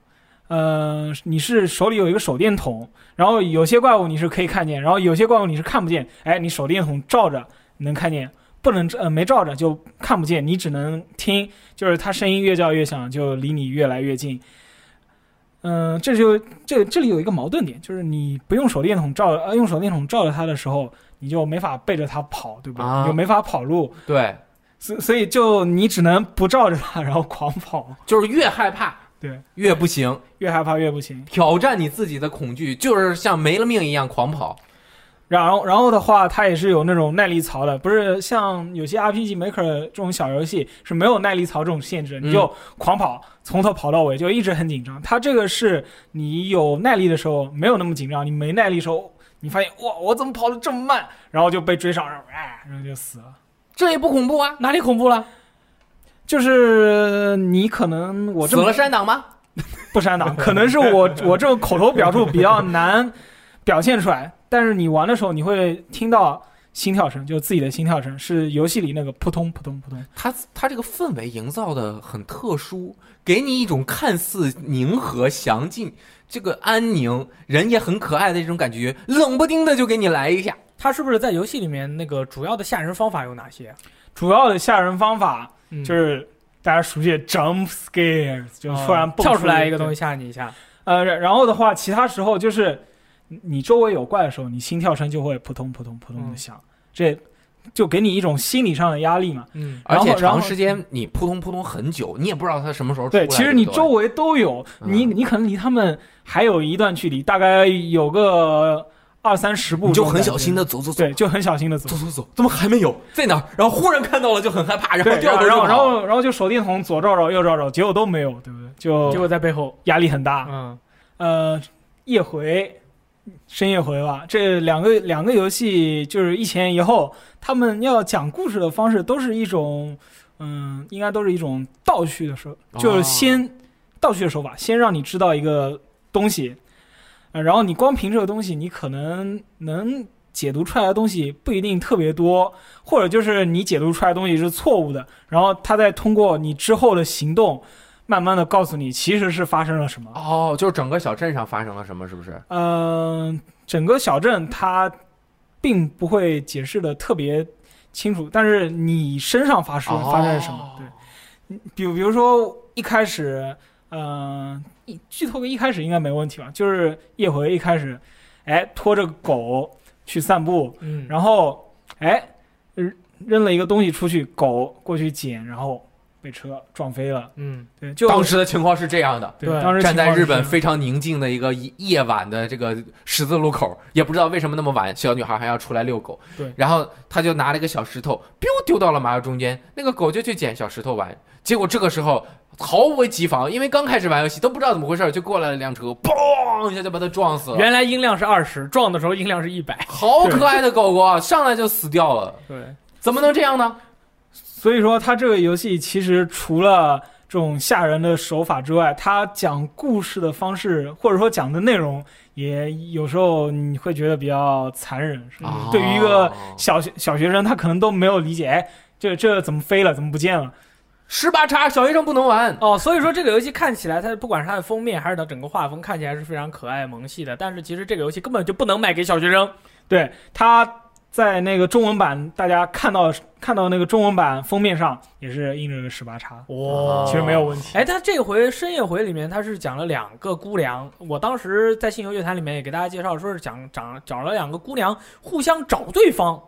呃，你是手里有一个手电筒，然后有些怪物你是可以看见，然后有些怪物你是看不见。哎，你手电筒照着能看见，不能呃没照着就看不见，你只能听，就是它声音越叫越响，就离你越来越近。嗯、这就这这里有一个矛盾点，就是你不用手电筒照呃用手电筒照着它的时候，你就没法背着它跑，对不对？啊你就没法跑路，对，所所以就你只能不照着它，然后狂跑。就是越害怕对，越不行，越害怕越不行。挑战你自己的恐惧，就是像没了命一样狂跑。然后，然后的话，它也是有那种耐力槽的，不是像有些 RPG Maker 这种小游戏是没有耐力槽这种限制，嗯你就狂跑，从头跑到尾，就一直很紧张。它这个是你有耐力的时候没有那么紧张，你没耐力的时候，你发现哇，我怎么跑的这么慢，然后就被追上，然后哎，然后就死了。这也不恐怖啊！哪里恐怖了？就是你可能我这么死了删档吗？不删档，可能是我我这种口头表述比较难表现出来，但是你玩的时候你会听到心跳声，就自己的心跳声，是游戏里那个扑通扑通扑通。它它这个氛围营造的很特殊，给你一种看似宁和详尽、这个安宁，人也很可爱的这种感觉，冷不丁的就给你来一下。它是不是在游戏里面那个主要的吓人方法有哪些？主要的吓人方法嗯就是大家熟悉的 jump scares，就突然蹦跳出来一个东西。西吓你一下。呃，然然后的话，其他时候就是你你周围有怪的时候，你心跳声就会扑通扑通扑通的嗯响，这就给你一种心理上的压力嘛。嗯，而且长时间你扑通扑通很久，你也不知道它什么时候出来。对，其实你周围都有，你嗯你可能离他们还有一段距离，大概有个二三十步，你就很小心的，走走走，对，就很小心的走走走走，怎么还没有在哪儿？然后忽然看到了就很害怕，然后，掉头然后然后后然后就手电筒左照照右照照，结果都没有，对不对？就结果在背后，压力很大。嗯，呃，夜回、深夜回吧，这两个两个游戏就是一前一后，他们要讲故事的方式都是一种，嗯，应该都是一种倒叙的手，就是先倒叙的手法，先让你知道一个东西，呃，然后你光凭这个东西，你可能能解读出来的东西不一定特别多，或者就是你解读出来的东西是错误的，然后他再通过你之后的行动，慢慢的告诉你其实是发生了什么。哦，就是整个小镇上发生了什么，是不是？嗯、整个小镇它并不会解释的特别清楚，但是你身上发生发生了什么？哦对，比如比如说一开始，嗯、一剧透个一开始应该没问题吧？就是叶回一开始，哎，拖着狗去散步，嗯，然后哎扔扔了一个东西出去，狗过去捡，然后被车撞飞了。嗯，对，就当时的情况是这样的。对对当时站在日本非常宁静的一个夜夜晚的这个十字路口，也不知道为什么那么晚，小女孩还要出来遛狗。对然后她就拿了一个小石头，biu 丢到了马路中间，那个狗就去捡小石头玩。结果这个时候毫无提防，因为刚开始玩游戏都不知道怎么回事，就过来了辆车，嘣一下就把它撞死了。原来音量是二十，撞的时候音量是一百。好可爱的狗狗啊，上来就死掉了，对，怎么能这样呢？所以说，它这个游戏其实除了这种吓人的手法之外，它讲故事的方式或者说讲的内容，也有时候你会觉得比较残忍。是吧嗯对于一个小学小学生，他可能都没有理解，哎，这这怎么飞了，怎么不见了？十八叉小学生不能玩，哦，所以说这个游戏看起来，它不管是它的封面还是它整个画风，看起来是非常可爱萌系的。但是其实这个游戏根本就不能卖给小学生。对，它在那个中文版，大家看到看到那个中文版封面上也是印着个十八叉，哇其实没有问题。哎，他这回深夜回里面，他是讲了两个姑娘。我当时在信游乐坛里面也给大家介绍，说是讲讲找了两个姑娘互相找对方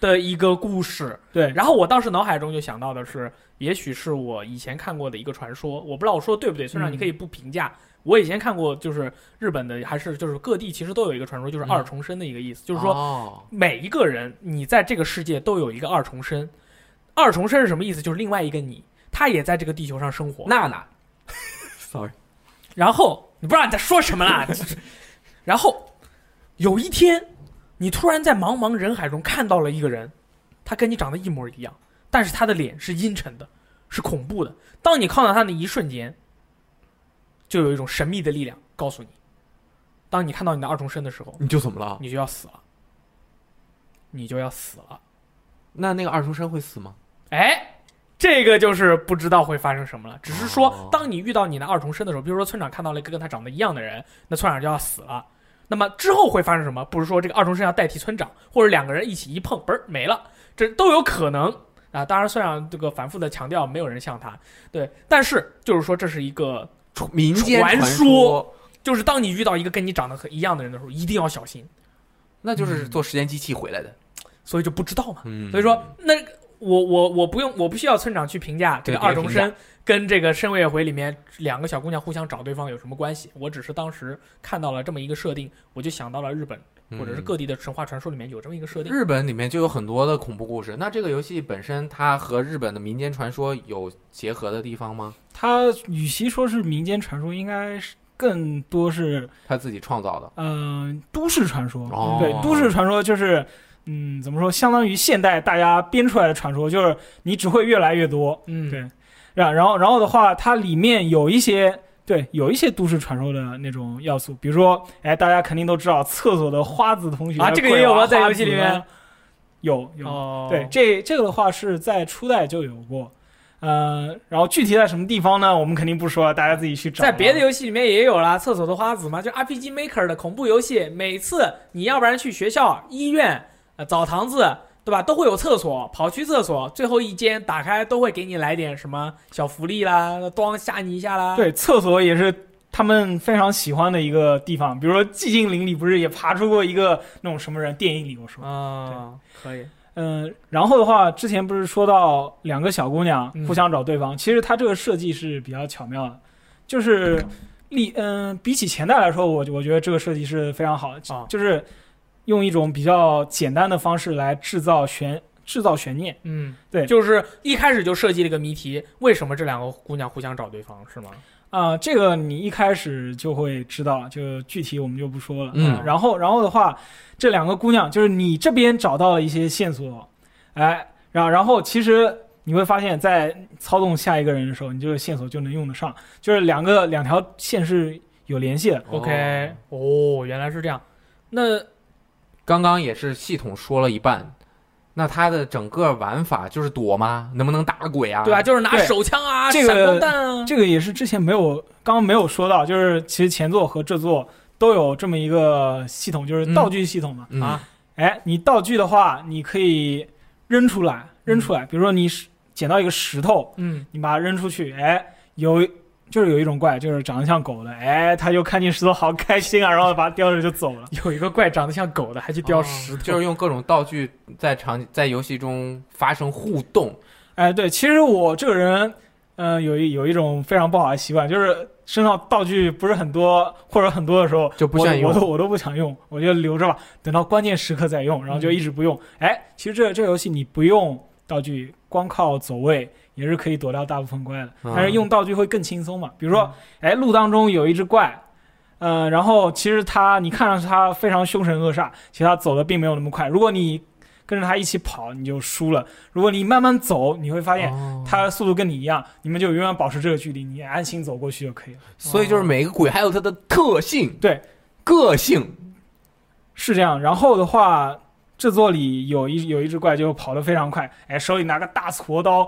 的一个故事。对，然后我当时脑海中就想到的是，也许是我以前看过的一个传说，我不知道我说的对不对，村长嗯你可以不评价。我以前看过，就是日本的，还是就是各地其实都有一个传说，就是二重身的一个意思，就是说哦每一个人，你在这个世界都有一个二重身。二重身是什么意思？就是另外一个你，他也在这个地球上生活。娜娜，sorry，然后你不知道你在说什么啦。然后有一天，你突然在茫茫人海中看到了一个人，他跟你长得一模一样，但是他的脸是阴沉的，是恐怖的。当你看到他的一瞬间，就有一种神秘的力量告诉你，当你看到你的二重身的时候，你就怎么了？你就要死了，你就要死了。那那个二重身会死吗？哎，这个就是不知道会发生什么了。只是说哦，当你遇到你的二重身的时候，比如说村长看到了一个跟他长得一样的人，那村长就要死了。那么之后会发生什么？不是说这个二重身要代替村长，或者两个人一起一碰，嘣儿没了，这都有可能啊。当然，虽然这个反复的强调，没有人像他，对。但是就是说，这是一个，民间传说说，就是当你遇到一个跟你长得很一样的人的时候，一定要小心。那就是坐时间机器回来的。所以就不知道嘛。嗯，所以说，那我我我不用，我不需要村长去评价这个二重身跟这个深夜回里面两个小姑娘互相找对方有什么关系。我只是当时看到了这么一个设定，我就想到了日本或者是嗯各地的神话传说里面有这么一个设定。日本里面就有很多的恐怖故事。那这个游戏本身它和日本的民间传说有结合的地方吗？它与其说是民间传说，应该是更多是他自己创造的。嗯、都市传说。哦对，都市传说就是嗯，怎么说，相当于现代大家编出来的传说，就是你只会越来越多。嗯，对然然后然后的话，它里面有一些。对，有一些都市传说的那种要素，比如说，哎，大家肯定都知道厕所的花子同学啊这个也有吗在游戏里面？有有，哦，对，这这个的话是在初代就有过，呃，然后具体在什么地方呢？我们肯定不说，大家自己去找。在别的游戏里面也有啦，厕所的花子嘛，就 RPG Maker 的恐怖游戏，每次你要不然去学校、医院、呃澡堂子，对吧，都会有厕所，跑去厕所，最后一间打开都会给你来点什么小福利啦，咣吓你一下啦。，对，厕所也是他们非常喜欢的一个地方。比如说《寂静岭》里不是也爬出过一个那种什么人？电影里我说，啊，可以，嗯、然后的话，之前不是说到两个小姑娘嗯互相找对方，其实它这个设计是比较巧妙的，就是历嗯、比起前代来说，我我觉得这个设计是非常好的，啊就是用一种比较简单的方式来制造悬制造悬念。嗯，对就是一开始就设计了一个谜题，为什么这两个姑娘互相找对方是吗？啊、这个你一开始就会知道，就具体我们就不说了。嗯啊然后然后的话，这两个姑娘就是你这边找到了一些线索，哎，然后然后其实你会发现在操纵下一个人的时候，你这个线索就能用得上，就是两个两条线是有联系的。OK，哦，原来是这样。那刚刚也是系统说了一半，那它的整个玩法就是躲吗？能不能打鬼啊？对啊，就是拿手枪啊、这个闪光弹啊。这个也是之前没有，刚刚没有说到，就是其实前作和这作都有这么一个系统，就是道具系统嘛。嗯啊哎，你道具的话，你可以扔出来，扔出来。比如说你捡到一个石头，嗯，你把它扔出去，哎，有就是有一种怪，就是长得像狗的，哎，他就看见石头好开心啊，然后把它叼着就走了。有一个怪长得像狗的，还去叼石头，就是用各种道具在场在游戏中发生互动。哎，对，其实我这个人，嗯、有一有一种非常不好的习惯，就是身上道具不是很多或者很多的时候，就不想用我都我都不想用，我就留着吧，等到关键时刻再用，然后就一直不用。哎，其实这这个游戏你不用道具，光靠走位也是可以躲掉大部分怪的，嗯但是用道具会更轻松嘛。比如说，哎，路当中有一只怪。呃，然后其实它，你看上去它非常凶神恶煞，其实它走的并没有那么快。如果你跟着它一起跑，你就输了；如果你慢慢走，你会发现哦它速度跟你一样，你们就永远保持这个距离，你安心走过去就可以了。所以就是每个鬼还有它的特性，对，个性。是这样。然后的话，制作里有一有一只怪就跑得非常快，哎，手里拿个大锉刀，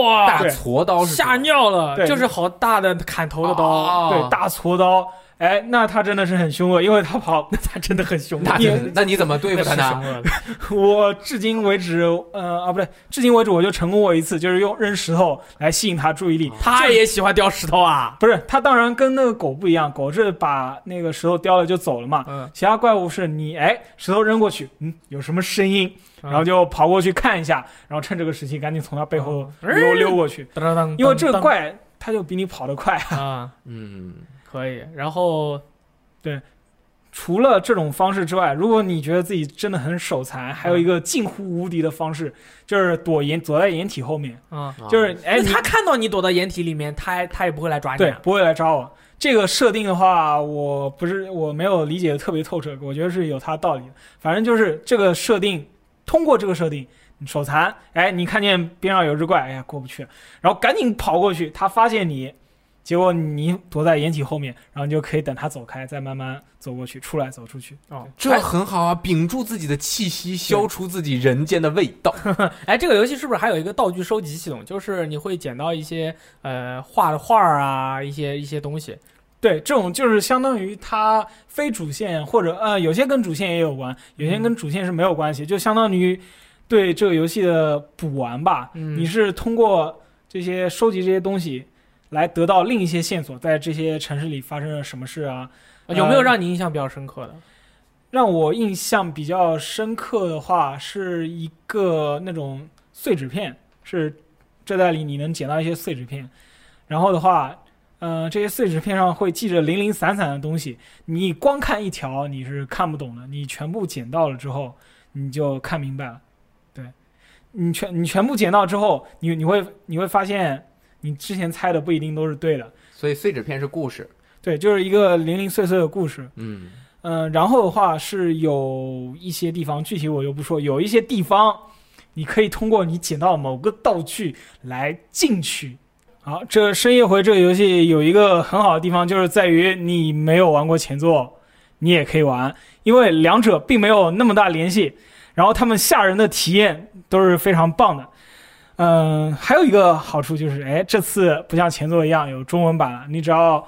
哇，大锉刀是吓尿了，对就是好大的砍头的刀，哦。对，大锉刀，哎，那他真的是很凶恶，因为他跑，那他真的很凶。那你那你怎么对付他呢？我至今为止，呃啊不对，至今为止我就成功过一次，就是用扔石头来吸引他注意力。他也喜欢叼石头啊，不是，他当然跟那个狗不一样，狗是把那个石头叼了就走了嘛。嗯，其他怪物是你哎，石头扔过去，嗯，有什么声音，嗯。然后就跑过去看一下，然后趁这个时期赶紧从他背后嗯溜溜过去，当当当，因为这个怪他就比你跑得快啊。啊，嗯，可以。然后对除了这种方式之外，如果你觉得自己真的很手残，还有一个近乎无敌的方式，就是躲掩躲在掩体后面，啊，就是哎，他看到你躲到掩体里面，他他也不会来抓你啊。对不会来抓我。这个设定的话，我不是我没有理解的特别透彻，我觉得是有它道理的。反正就是这个设定，通过这个设定，手残，哎，你看见边上有只怪，哎呀过不去，然后赶紧跑过去，他发现你，结果你躲在掩体后面，然后你就可以等他走开，再慢慢走过去，出来走出去。哦，这很好啊，屏住自己的气息，消除自己人间的味道。哎，这个游戏是不是还有一个道具收集系统？就是你会捡到一些呃画的画儿啊，一些一些东西。对，这种就是相当于它非主线或者呃，有些跟主线也有关，有些跟主线是没有关系，就相当于对这个游戏的补完吧。嗯你是通过这些收集这些东西来得到另一些线索，在这些城市里发生了什么事啊？有没有让你印象比较深刻的？让我印象比较深刻的话，是一个那种碎纸片，是这袋里你能捡到一些碎纸片，然后的话，呃，这些碎纸片上会记着零零散散的东西，你光看一条你是看不懂的，你全部捡到了之后，你就看明白了。对，你全你全部捡到之后，你你会你会发现，你之前猜的不一定都是对的。所以碎纸片是故事。对，就是一个零零碎碎的故事。嗯，嗯，然后的话是有一些地方，具体我就不说，有一些地方你可以通过你捡到某个道具来进去。好，这《深夜回》这个游戏有一个很好的地方，就是在于你没有玩过前作，你也可以玩，因为两者并没有那么大联系，然后他们吓人的体验都是非常棒的。嗯，还有一个好处就是，哎，这次不像前作一样有中文版了，你只要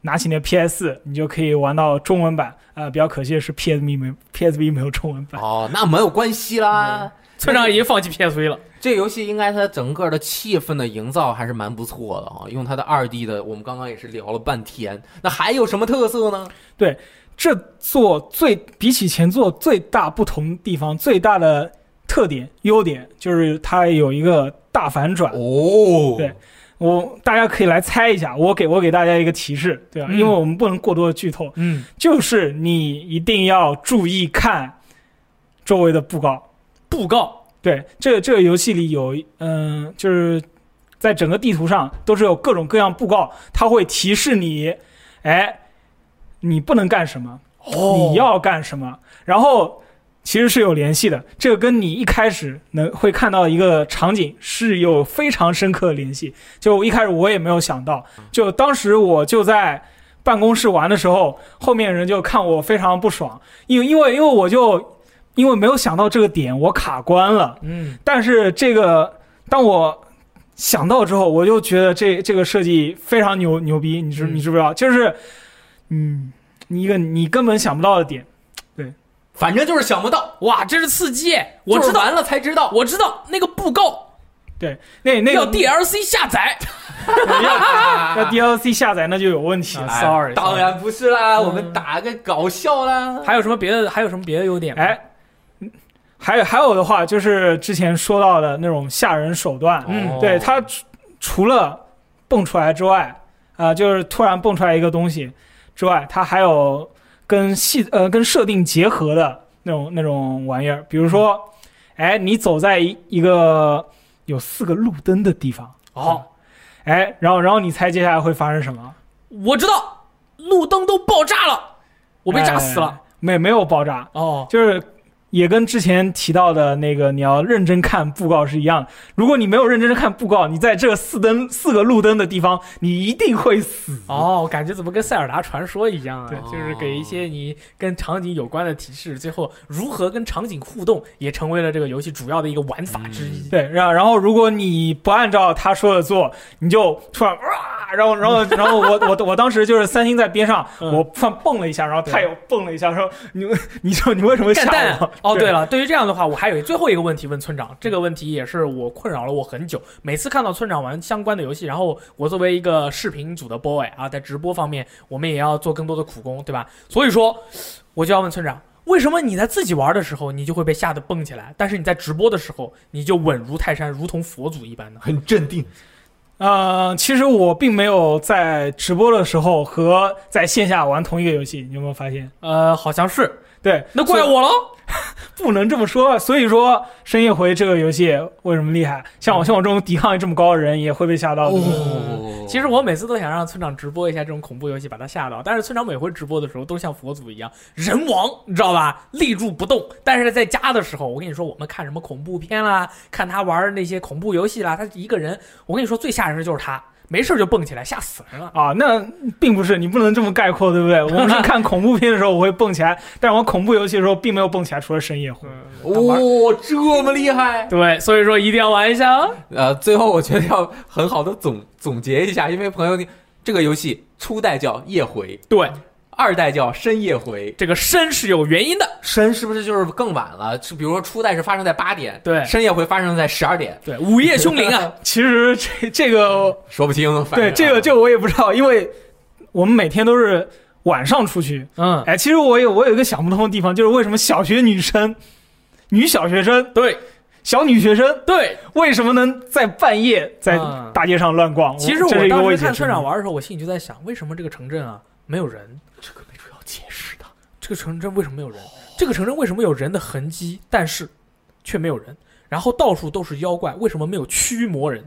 拿起你的 PS，你就可以玩到中文版。啊、比较可惜的是 PSV 没 PSV 没有中文版。哦，那没有关系啦。村长已经放弃 PSV 了。这个游戏应该它整个的气氛的营造还是蛮不错的啊，用它的二 D 的，我们刚刚也是聊了半天。那还有什么特色呢？对这座最比起前作最大不同地方，最大的特点优点就是它有一个大反转。哦对我大家可以来猜一下，我给我给大家一个提示，对吧？嗯因为我们不能过多的剧透，嗯，就是你一定要注意看周围的布告。布告，对，这个这个游戏里有，嗯、就是在整个地图上都是有各种各样布告，它会提示你，哎，你不能干什么，哦你要干什么，然后其实是有联系的。这个跟你一开始能会看到一个场景是有非常深刻的联系。就一开始我也没有想到，就当时我就在办公室玩的时候，后面人就看我非常不爽，因为因为因为我就因为没有想到这个点，我卡关了。嗯，但是这个当我想到之后，我就觉得这这个设计非常牛牛逼，你知嗯你知不知道？就是，嗯，你一个你根本想不到的点，反正就是想不到，哇，这是刺激！我知道，就是玩了才知道。我知道那个不够，对那那个 DLC 下载，要 要 DLC 下载那就有问题了。啊 sorry，哎当然不是啦，嗯我们打个搞笑啦。还有什么别的？还有什么别的优点吗？哎，嗯还有还有的话，就是之前说到的那种吓人手段，嗯哦对它除除了蹦出来之外，啊、就是突然蹦出来一个东西之外，它还有跟系呃跟设定结合的那种那种玩意儿，比如说，哎，你走在一一个有四个路灯的地方，哦，哎，然后然后你猜接下来会发生什么？我知道，路灯都爆炸了，我被炸死了。哎没没有爆炸，哦，就是也跟之前提到的那个你要认真看布告是一样的。如果你没有认真看布告，你在这四灯四个路灯的地方，你一定会死。哦，感觉怎么跟塞尔达传说一样啊？对就是给一些你跟场景有关的提示，最后如何跟场景互动，也成为了这个游戏主要的一个玩法之一。对，然然后如果你不按照他说的做，你就突然哇，然后然后然后我我我当时就是三星在边上，嗯我突然蹦了一下，然后他又蹦了一下，说你你说你为什么吓我？哦，对了，对于这样的话，我还有最后一个问题问村长，这个问题也是我困扰了我很久。每次看到村长玩相关的游戏，然后我作为一个视频组的 boy 啊，在直播方面，我们也要做更多的苦工，对吧？所以说，我就要问村长，为什么你在自己玩的时候，你就会被吓得蹦起来，但是你在直播的时候，你就稳如泰山，如同佛祖一般呢？很镇定，呃，其实我并没有在直播的时候和在线下玩同一个游戏，你有没有发现？呃，好像是，对，那怪我喽。不能这么说。所以说，《深夜回》这个游戏为什么厉害？像我像我这种抵抗力这么高的人也会被吓到。哦，其实我每次都想让村长直播一下这种恐怖游戏，把他吓到。但是村长每回直播的时候都像佛祖一样人亡，你知道吧？立住不动。但是在家的时候，我跟你说，我们看什么恐怖片啦，看他玩那些恐怖游戏啦，他一个人，我跟你说最吓人的就是他，没事就蹦起来，吓死人了。啊，那并不是，你不能这么概括，对不对？我们是看恐怖片的时候我会蹦起来，但是我恐怖游戏的时候并没有蹦起来，除了深夜回。哦，这么厉害！对，所以说一定要玩一下啊。呃，最后我觉得要很好的总总结一下，因为朋友你这个游戏初代叫夜回，对，二代叫深夜回，这个深是有原因的。深是不是就是更晚了？是比如说初代是发生在八点，对深夜回发生在十二点，对，午夜凶铃啊，其实这这个说不清。反对这个这个我也不知道，因为我们每天都是晚上出去。嗯，哎，其实我有我有一个想不通的地方，就是为什么小学女生、女小学生、对小女学生对。为什么能在半夜在嗯大街上乱逛？其实我当时看。村长玩的时候，我心里就在想，为什么这个城镇啊没有人？这个城镇为什么没有人？这个城镇为什么有人的痕迹，但是却没有人？然后到处都是妖怪，为什么没有驱魔人？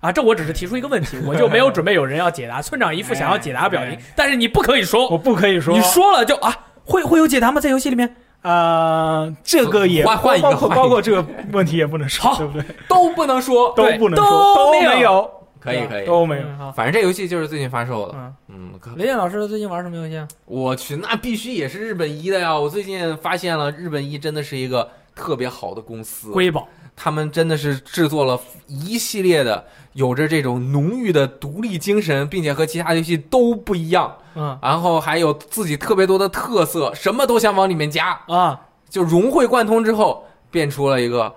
啊，这我只是提出一个问题，我就没有准备有人要解答。村长一副想要解答的表情哎，但是你不可以说，我不可以说，你说了就啊，会会有解答吗？在游戏里面？呃，这个也换换一个包括换一个包括这个问题也不能说，对不对？都不能说，都不能说，都没有，可以可以。都没有。反正这游戏就是最近发售的，嗯，嗯，可雷电老师最近玩什么游戏啊？我去，那必须也是日本一的呀！我最近发现了，日本一真的是一个特别好的公司，瑰宝，他们真的是制作了一系列的有着这种浓郁的独立精神，并且和其他游戏都不一样，嗯。然后还有自己特别多的特色，什么都想往里面加，啊，就融会贯通之后，变出了一个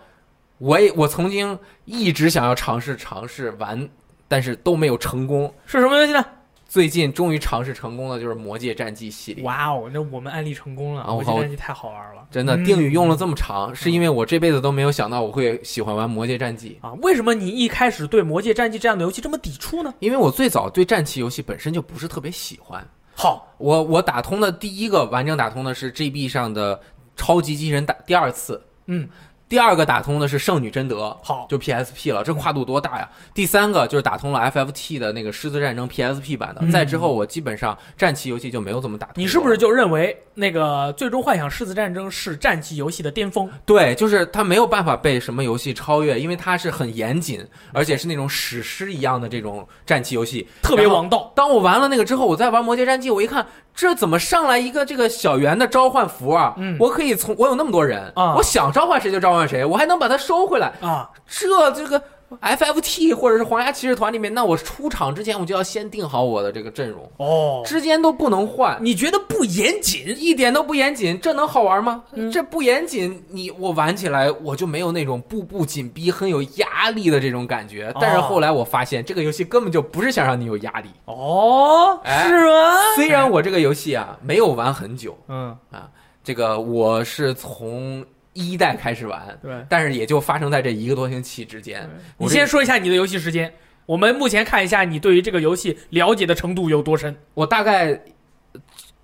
我也我曾经一直想要尝试尝试玩，但是都没有成功。是什么游戏呢？最近终于尝试成功的就是《魔界战记》系列。哇哦，那我们案例成功了，魔界战记太好玩了。真的，嗯定语用了这么长，是因为我这辈子都没有想到我会喜欢玩《魔界战记》，啊，为什么你一开始对《魔界战记》这样的游戏这么抵触呢？因为我最早对战棋游戏本身就不是特别喜欢。好，我我打通的第一个完整打通的是 GB 上的超级机器人打第二次，嗯，第二个打通的是圣女贞德，好，就 PSP 了，这跨度多大呀？第三个就是打通了 FFT 的那个狮子战争 PSP 版的，嗯再之后我基本上战棋游戏就没有怎么打通。你是不是就认为那个《最终幻想：狮子战争》是战棋游戏的巅峰？对，就是它没有办法被什么游戏超越，因为它是很严谨，而且是那种史诗一样的这种战棋游戏。特别王道。当我玩了那个之后，我再玩《魔界战记》，我一看，这怎么上来一个这个小圆的召唤符啊？嗯我可以从我有那么多人啊我想召唤谁就召唤谁，我还能把它收回来。啊，这这个 FFT 或者是皇家骑士团里面，那我出场之前我就要先定好我的这个阵容，哦，之间都不能换。你觉得不严谨？一点都不严谨，这能好玩吗？嗯这不严谨，你我玩起来我就没有那种步步紧逼、很有压力的这种感觉。但是后来我发现，这个游戏根本就不是想让你有压力。哦，哎是吗？虽然我这个游戏啊没有玩很久，嗯啊，这个我是从一代开始玩，对。但是也就发生在这一个多星期之间。你先说一下你的游戏时间，我们目前看一下你对于这个游戏了解的程度有多深。我大概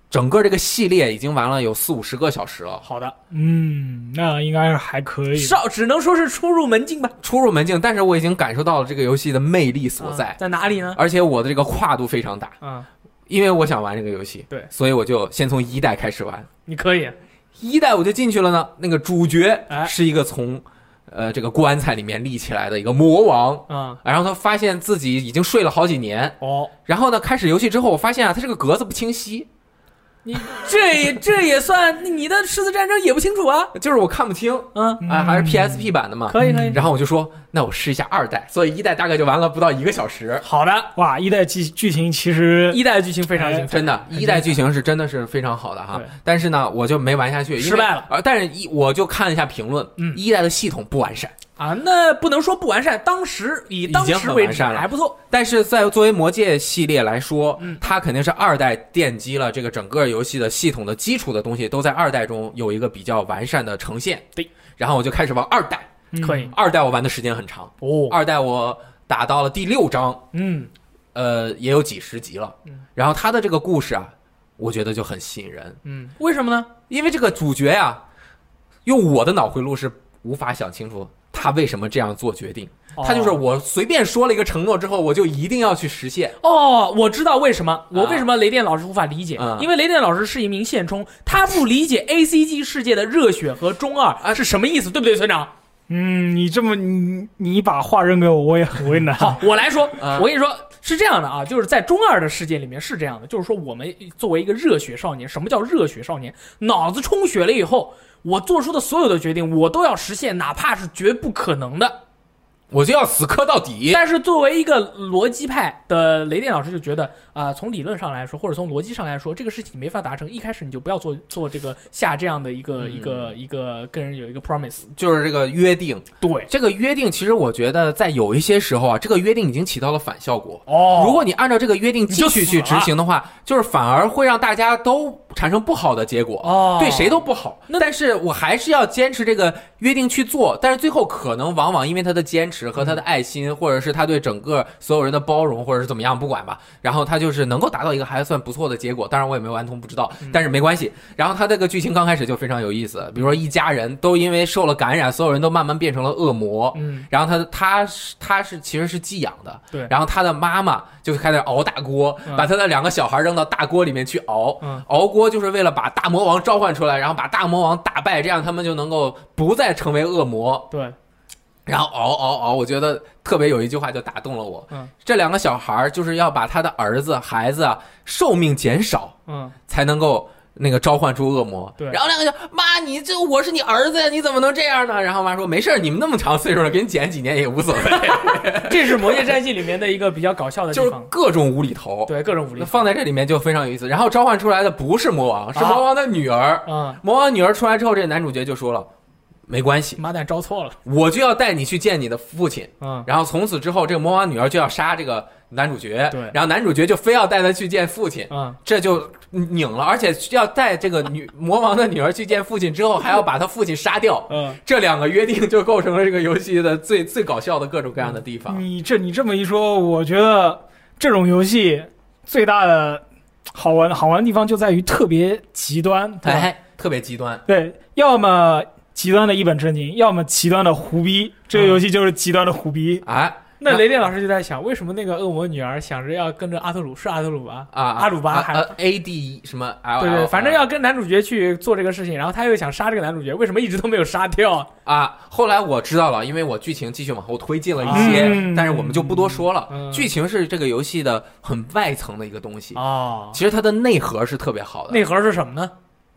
整个这个系列已经玩了有四五十个小时了，好的，嗯，那应该是还可以的。少只能说是初入门境吧。初入门境，但是我已经感受到了这个游戏的魅力所在啊，在哪里呢？而且我的这个跨度非常大，啊，因为我想玩这个游戏，对所以我就先从一代开始玩。你可以。一代我就进去了呢，那个主角哎。是一个从呃这个棺材里面立起来的一个魔王，嗯，然后他发现自己已经睡了好几年，哦，然后呢开始游戏之后，我发现啊他这个格子不清晰，你这也这也算你的狮子战争也不清楚啊。就是我看不清，嗯，啊还是 PSP 版的嘛。可以可以。然后我就说，那我试一下二代，所以一代大概就玩了不到一个小时。好的，哇，一代剧剧情其实一代剧情非常精彩。真的，一代剧情是真的是非常好的哈，但是呢，我就没玩下去，失败了。啊，但是一我就看了一下评论，嗯一代的系统不完善，啊，那不能说不完善，当时以当时为止还不错。但是在作为魔界系列来说，嗯它肯定是二代奠基了这个整个游戏的系统的基础的东西，都在二代中有一个比较完善的呈现。对，然后我就开始玩二代，可以二代我玩的时间很长，哦，二代我打到了第六章，嗯呃，也有几十集了。嗯然后他的这个故事啊，我觉得就很吸引人，嗯，为什么呢？因为这个主角呀、用我的脑回路是无法想清楚他为什么这样做决定。他就是我随便说了一个承诺之后，我就一定要去实现。哦，我知道为什么，我为什么雷电老师无法理解，嗯因为雷电老师是一名现充，他不理解 A C G 世界的热血和中二啊是什么意思，对不对，村长？嗯，你这么你你把话扔给我，我也很为难。好，我来说，嗯我跟你说是这样的啊，就是在中二的世界里面是这样的，就是说我们作为一个热血少年，什么叫热血少年？脑子充血了以后，我做出的所有的决定，我都要实现，哪怕是绝不可能的。我就要死磕到底。但是作为一个逻辑派的雷电老师就觉得，啊、从理论上来说，或者从逻辑上来说，这个事情你没法达成，一开始你就不要做做这个下这样的一个、嗯一个一个跟人有一个 promise。就是这个约定，对，这个约定其实我觉得在有一些时候啊，这个约定已经起到了反效果。哦如果你按照这个约定继续去执行的话，就是反而会让大家都产生不好的结果。哦对谁都不好。那但是我还是要坚持这个约定去做，但是最后可能往往因为他的坚持和他的爱心，或者是他对整个所有人的包容，或者是怎么样，不管吧，然后他就是能够达到一个还算不错的结果。当然我也没有完通，不知道，但是没关系。然后他这个剧情刚开始就非常有意思，比如说一家人都因为受了感染，所有人都慢慢变成了恶魔。嗯，然后他他是他是其实是寄养的，对然后他的妈妈就开始熬大锅，嗯把他的两个小孩扔到大锅里面去熬，嗯熬锅就是为了把大魔王召唤出来，然后把大魔王打败，这样他们就能够不再成为恶魔。对，然后熬熬熬，我觉得特别有一句话就打动了我，嗯这两个小孩儿就是要把他的儿子孩子啊寿命减少，嗯，才能够。那个召唤出恶魔，对然后两个就妈，你这我是你儿子呀，你怎么能这样呢？然后妈说没事儿你们那么长岁数了，给你减几年也无所谓，这是《魔界战记》里面的一个比较搞笑的地方 就是。各种无厘头。对，各种无厘头。放在这里面就非常有意思。然后召唤出来的不是魔王，是魔王的女儿。嗯，魔王女儿出来之后，这男主角就说了：“没关系，妈蛋招错了。我就要带你去见你的父亲。”嗯，然后从此之后，这个魔王女儿就要杀这个男主角。对然后男主角就非要带她去见父亲，嗯，这就拧了。而且要带这个女魔王的女儿去见父亲之后，还要把他父亲杀掉。嗯，这两个约定就构成了这个游戏的最最搞笑的各种各样的地方。你这你这么一说，我觉得这种游戏最大的好玩好玩的地方就在于特别极端，对吧？哎，特别极端。对，要么极端的一本正经，要么极端的胡逼。这个游戏就是极端的胡逼。哎，那雷电老师就在想，为什么那个恶魔女儿想着要跟着阿特鲁是阿特鲁吧？啊，阿鲁巴还 A D 什么 L，对对，反正要跟男主角去做这个事情，然后他又想杀这个男主角，为什么一直都没有杀掉？啊。后来我知道了，因为我剧情继续往后推进了一些，嗯但是我们就不多说了。嗯剧情是这个游戏的很外层的一个东西，哦，其实它的内核是特别好的。内核是什么呢？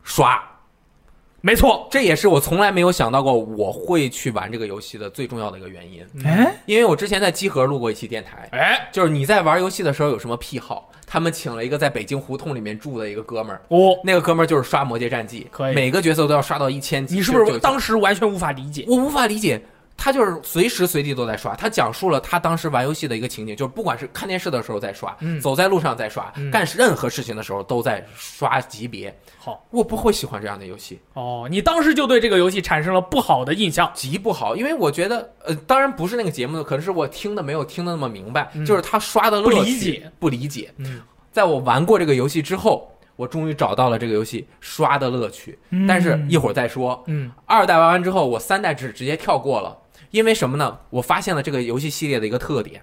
刷，没错，这也是我从来没有想到过我会去玩这个游戏的最重要的一个原因。哎，因为我之前在集合录过一期电台，哎，就是你在玩游戏的时候有什么癖好？他们请了一个在北京胡同里面住的一个哥们儿，哦，那个哥们儿就是刷《魔界战记》，可以每个角色都要刷到一千级。你是不是当时完全无法理解？我无法理解，他就是随时随地都在刷。他讲述了他当时玩游戏的一个情景，就是不管是看电视的时候在刷，嗯走在路上在刷，嗯干任何事情的时候都在刷级别。好，我不会喜欢这样的游戏，哦，你当时就对这个游戏产生了不好的印象。极不好，因为我觉得，呃，当然不是那个节目的，可能是我听的没有听的那么明白，嗯就是他刷的乐趣不理解，不理解。嗯，在我玩过这个游戏之后，我终于找到了这个游戏刷的乐趣。但是一会儿再说。嗯，二代玩完之后，我三代只直接跳过了，因为什么呢？我发现了这个游戏系列的一个特点。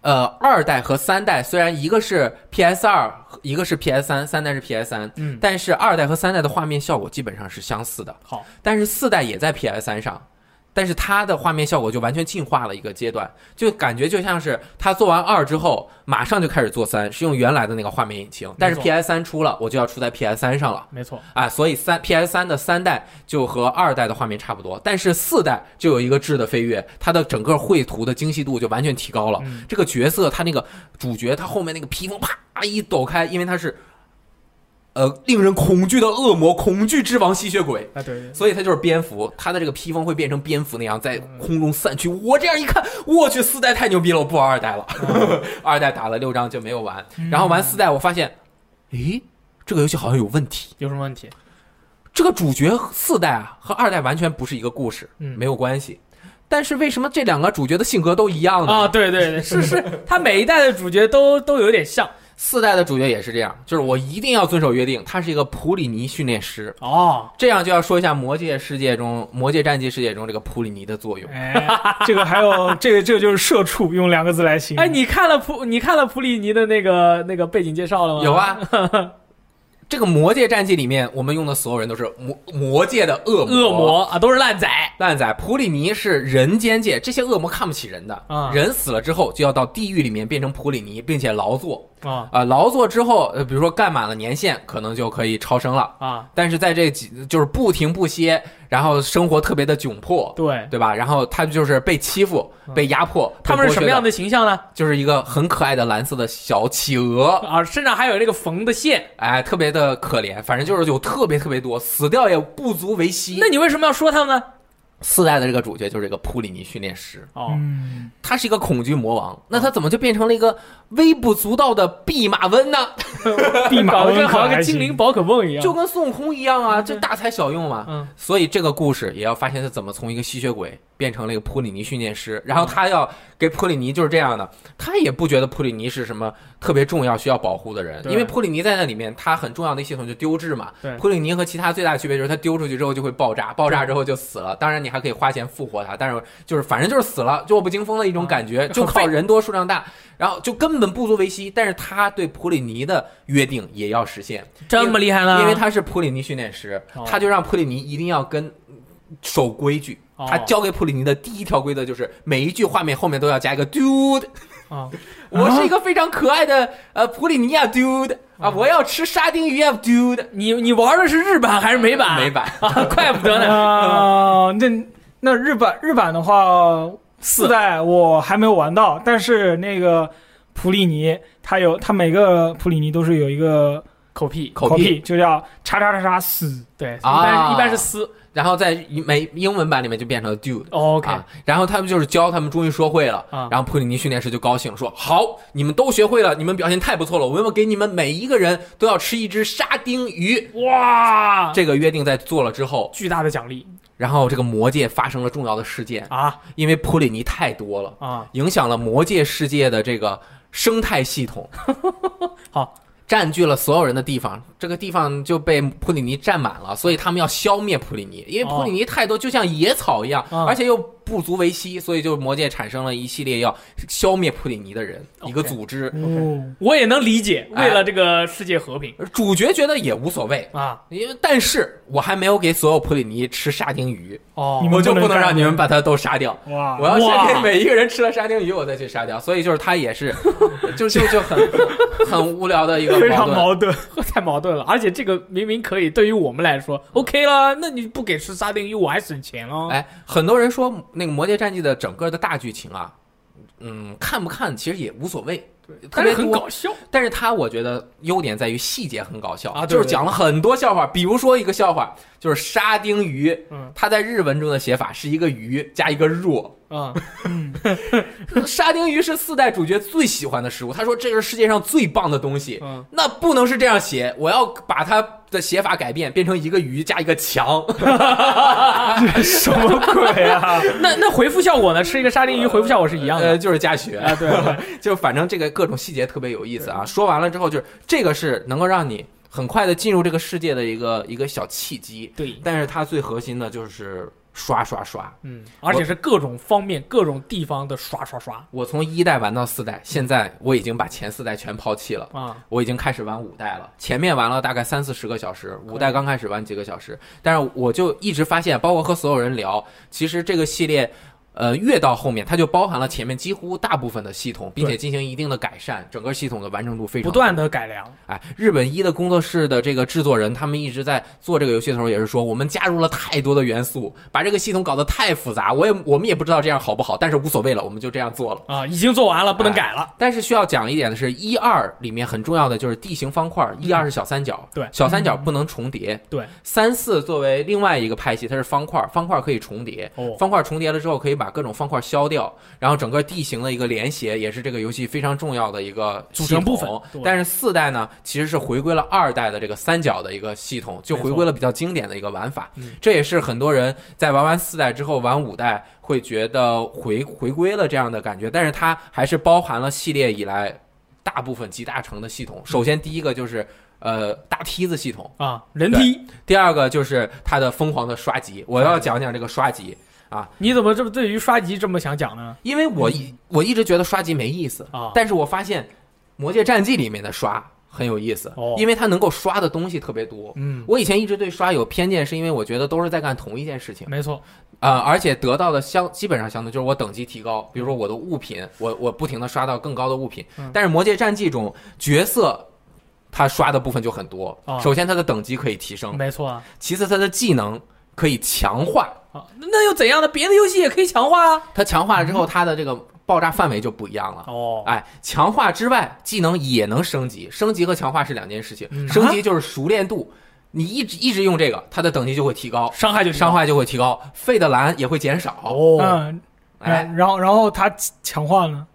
呃，二代和三代虽然一个是 PS 二，一个是 PS 三，三代是 PS 三，嗯但是二代和三代的画面效果基本上是相似的。好，但是四代也在 PS 三上，但是它的画面效果就完全进化了一个阶段，就感觉就像是它做完二之后，马上就开始做三，是用原来的那个画面引擎，但是 PS 三出了，我就要出在 PS 三上了。没错，啊，所以三 PS 三的三代就和二代的画面差不多，但是四代就有一个质的飞跃，它的整个绘图的精细度就完全提高了。嗯。这个角色他那个主角，他后面那个披风啪一抖开，因为他是呃令人恐惧的恶魔，恐惧之王吸血鬼。啊，对对，所以他就是蝙蝠，他的这个披风会变成蝙蝠那样在空中散去。我这样一看，我去，四代太牛逼了，我不玩二代了。二代打了六章就没有玩，然后玩四代，我发现，诶，这个游戏好像有问题。有什么问题？这个主角四代啊和二代完全不是一个故事，嗯没有关系。但是为什么这两个主角的性格都一样呢？啊，对对对，是是，他每一代的主角都都有点像。四代的主角也是这样，就是我一定要遵守约定，他是一个普里尼训练师。哦，这样就要说一下魔界世界中、魔界战记世界中这个普里尼的作用。哎，这个还有这个这个就是社畜，用两个字来形容。哎，你看了普你看了普里尼的那个那个背景介绍了吗？有，啊，这个魔界战记里面，我们用的所有人都是魔魔界的恶魔。恶魔啊，都是烂仔。烂仔普里尼是人间界，这些恶魔看不起人的，啊人死了之后就要到地狱里面变成普里尼，并且劳作。啊啊、劳作之后，呃，比如说干满了年限，可能就可以超生了。啊，但是在这几就是不停不歇，然后生活特别的窘迫，对，对吧？然后他就是被欺负、被压迫。嗯他们是什么样的？形象呢？就是一个很可爱的蓝色的小企鹅，啊，身上还有这个缝的线。哎，特别的可怜。反正就是有特别特别多，死掉也不足为惜。那你为什么要说他们呢？四代的这个主角就是这个普里尼训练师，哦，嗯，他是一个恐惧魔王，那他怎么就变成了一个微不足道的弼马温呢？弼马搞得温跟好像可还行个精灵宝可梦一样。就跟孙悟空一样啊，这大材小用嘛。嗯所以这个故事也要发现他怎么从一个吸血鬼变成了一个普里尼训练师，然后他要给普里尼就是这样的，他也不觉得普里尼是什么特别重要需要保护的人，因为普里尼在那里面他很重要的系统就丢掷嘛。对普里尼和其他最大的区别就是他丢出去之后就会爆炸，爆炸之后就死了。当然你还可以花钱复活他，但是就是反正就是死了，弱不禁风的一种感觉，啊就靠人多数量大，然后就根本不足为惜。但是他对普里尼的约定也要实现，这么厉害呢？因为他是普里尼训练师，哦他就让普里尼一定要跟守规矩。哦他教给普里尼的第一条规则就是每一句画面后面都要加一个 dude。啊，我是一个非常可爱的呃普里尼亚 dude 啊，我要吃沙丁鱼啊 dude。你你玩的是日版还是美版？美版 啊，怪不得呢。啊，那那日版日版的话，四代我还没有玩到，但是那个普里尼，他有他每个普里尼都是有一个口癖，口癖，就叫叉叉叉叉死。对，一啊般是一般是撕。然后在美英文版里面就变成了 dude。哦 OK，啊，然后他们就是教他们，终于说会了。啊然后普里尼训练师就高兴说：“好，你们都学会了，你们表现太不错了，我要给你们每一个人都要吃一只沙丁鱼。哇，这个约定在做了之后，巨大的奖励然后这个魔界发生了重要的事件，啊因为普里尼太多了，啊！影响了魔界世界的这个生态系统。好，占据了所有人的地方，这个地方就被普里尼占满了，所以他们要消灭普里尼，因为普里尼太多，就像野草一样，哦而且又不足为惜，所以就魔界产生了一系列要消灭普里尼的人一个组织。哦，我也能理解，哎为了这个世界和平主角觉得也无所谓，啊，因为但是我还没有给所有普里尼吃沙丁鱼，哦我就不能让你们把它都杀掉。哇，我要先给每一个人吃了沙丁鱼，我再去杀掉。所以就是他也是，就就就很很无聊的一个非常矛盾。矛盾。太矛盾了，而且这个明明可以，对于我们来说 OK 了，那你不给吃沙丁鱼，我还省钱哦。哎，很多人说那个《魔界战记》的整个的大剧情啊，嗯，看不看其实也无所谓，特别很。搞笑但是他我觉得优点在于细节很搞笑啊对对就是讲了很多笑话。比如说一个笑话，就是沙丁鱼，嗯它在日文中的写法是一个鱼加一个若。啊，沙丁鱼是四代主角最喜欢的食物，他说这是世界上最棒的东西。嗯，那不能是这样写，我要把它的写法改变，变成一个鱼加一个墙。什么鬼啊？那那回复效果呢？吃一个沙丁鱼回复效果是一样呃，的 就是加血啊，对对，就反正这个各种细节特别有意思啊。说完了之后，就是这个是能够让你很快的进入这个世界的一个一个小契机，对，但是它最核心的就是刷刷刷。嗯，而且是各种方面、各种地方的刷刷刷我从一代玩到四代，现在我已经把前四代全抛弃了。啊，我已经开始玩五代了，前面玩了大概三四十个小时，五代刚开始玩几个小时，但是我就一直发现，包括和所有人聊，其实这个系列。呃，越到后面，它就包含了前面几乎大部分的系统，并且进行一定的改善，整个系统的完成度非常不断的改良，哎，日本一的工作室的这个制作人，他们一直在做这个游戏的时候，也是说我们加入了太多的元素，把这个系统搞得太复杂，我也我们也不知道这样好不好，但是无所谓了，我们就这样做了。啊，已经做完了，不能改了。但是需要讲一点的是，一二里面很重要的就是地形方块，一二是小三角，对。小三角不能重叠，对，三四作为另外一个派系，它是方块，方块可以重叠，哦，方块重叠了之后，可以把各种方块消掉，然后整个地形的一个连携也是这个游戏非常重要的一个组成部分但是四代呢，其实是回归了二代的这个三角的一个系统，就回归了比较经典的一个玩法嗯。这也是很多人在玩完四代之后玩五代会觉得回回归了这样的感觉，但是它还是包含了系列以来大部分集大成的系统。首先第一个就是。呃，大梯子系统，啊，人梯，第二个就是它的疯狂的刷级，我要讲讲这个刷级。你怎么这么对于刷级这么想讲呢？因为我一我一直觉得刷级没意思啊但是我发现《魔界战记》里面的刷很有意思，哦因为它能够刷的东西特别多。嗯，我以前一直对刷有偏见，是因为我觉得都是在干同一件事情，没错，啊、而且得到的相基本上相同，就是我等级提高，比如说我的物品，我我不停的刷到更高的物品。嗯但是《魔界战记》中角色，他刷的部分就很多。啊首先，他的等级可以提升，没错啊。其次，他的技能可以强化。啊，那那又怎样呢？别的游戏也可以强化啊。它强化了之后，它的这个爆炸范围就不一样了。哦，哎，强化之外，技能也能升级。升级和强化是两件事情。嗯升级就是熟练度，你一直一直用这个，它的等级就会提高，伤害就伤害就会提高，费的蓝也会减少。哦，嗯，哎，然后然后它强化呢？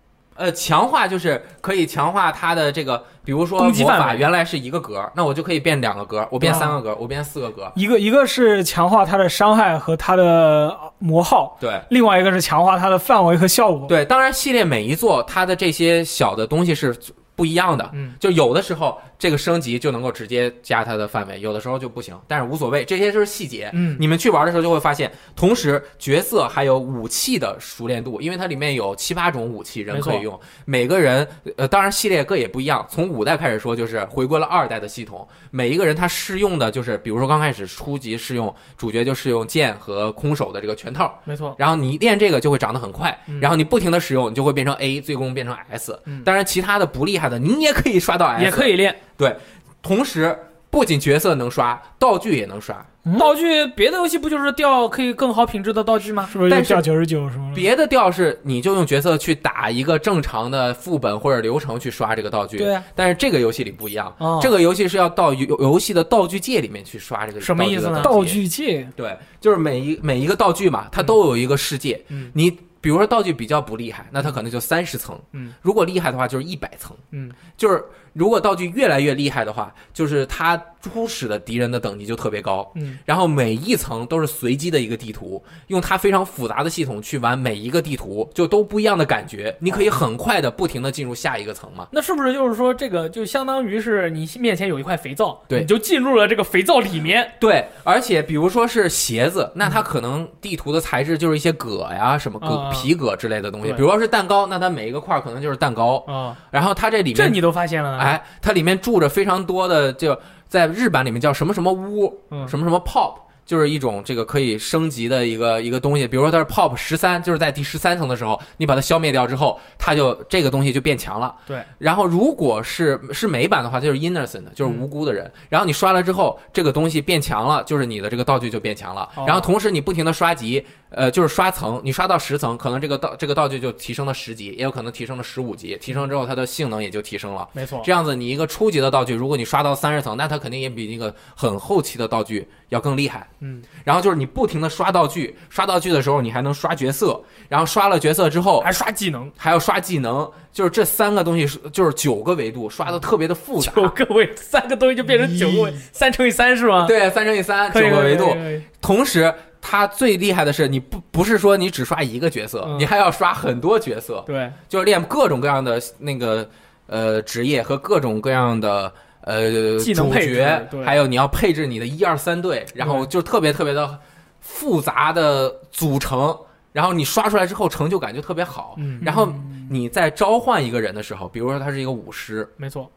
呃，强化就是可以强化它的这个，比如说魔攻击范围法原来是一个格，那我就可以变两个格，我变啊三个格，我变四个格。一个一个是强化它的伤害和它的魔耗，对另外一个是强化它的范围和效果。对，当然系列每一座它的这些小的东西是不一样的，嗯，就有的时候这个升级就能够直接加它的范围，有的时候就不行，但是无所谓，这些就是细节。嗯。你们去玩的时候就会发现，同时角色还有武器的熟练度，因为它里面有七八种武器人可以用，每个人呃，当然系列各也不一样。从五代开始说，就是回归了二代的系统，每一个人他适用的就是，比如说刚开始初级适用主角就适用剑和空手的这个拳套，没错，然后你练这个就会长得很快，嗯。然后你不停的使用，你就会变成 A，最终变成 S。嗯。当然，其他的不厉害的，你也可以刷到 S，也可以练对同时，不仅角色能刷，道具也能刷。嗯道具。别的游戏不就是掉可以更好品质的道具吗？是不是但就是掉九十九什么的？别的掉是你就用角色去打一个正常的副本或者流程去刷这个道具，对啊，但是这个游戏里不一样，哦这个游戏是要到游游戏的道具界里面去刷这个什么意思呢道具界对，就是每一每一个道具嘛，它都有一个世界。嗯你比如说道具比较不厉害，那它可能就三十层。嗯，如果厉害的话，就是一百层。嗯，就是如果道具越来越厉害的话，就是它初始的敌人的等级就特别高，嗯，然后每一层都是随机的一个地图，用它非常复杂的系统去玩每一个地图，就都不一样的感觉，你可以很快的不停的进入下一个层嘛。那是不是就是说，这个就相当于是你面前有一块肥皂，对。你就进入了这个肥皂里面，对，而且比如说是鞋子，那它可能地图的材质就是一些革呀、什么革、啊。皮革之类的东西。比如说是蛋糕，那它每一个块可能就是蛋糕。啊，然后它这里面，这你都发现了呢？哎，它里面住着非常多的，就在日版里面叫什么什么屋，嗯什么什么 pop。就是一种这个可以升级的一个一个东西，比如说它是 pop 十三，就是在第十三层的时候，你把它消灭掉之后，它就这个东西就变强了。对，然后如果是是美版的话，它就是 innocent，就是无辜的人。然后你刷了之后，这个东西变强了，就是你的这个道具就变强了。哦然后同时你不停的刷级，呃，就是刷层，你刷到十层，可能这个道这个道具就提升了十级，也有可能提升了十五级。提升之后，它的性能也就提升了。没错，这样子，你一个初级的道具，如果你刷到三十层，那它肯定也比那个很后期的道具要更厉害。嗯，然后就是你不停的刷道具，刷道具的时候，你还能刷角色，然后刷了角色之后，还刷技能，还要刷技能，就是这三个东西是就是九个维度，刷的特别的复杂。九个维，三个东西就变成九个维，三乘以三是吗？对，三乘以三，九个维度。同时，它最厉害的是，你不不是说你只刷一个角色，嗯。你还要刷很多角色，对，就是练各种各样的那个呃职业和各种各样的呃主技能配置角，还有你要配置你的一二三队，然后就特别特别的复杂的组成，然后你刷出来之后成就感就特别好。嗯然后你在召唤一个人的时候，比如说他是一个武师，没错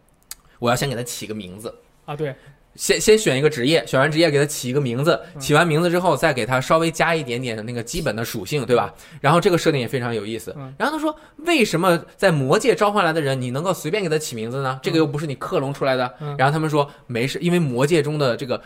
我要先给他起个名字。啊，对，先先选一个职业，选完职业给他起一个名字，嗯起完名字之后再给他稍微加一点点的那个基本的属性，对吧？然后这个设定也非常有意思嗯。然后他说，为什么在魔界召唤来的人，你能够随便给他起名字呢？这个又不是你克隆出来的。嗯然后他们说没事，因为魔界中的这个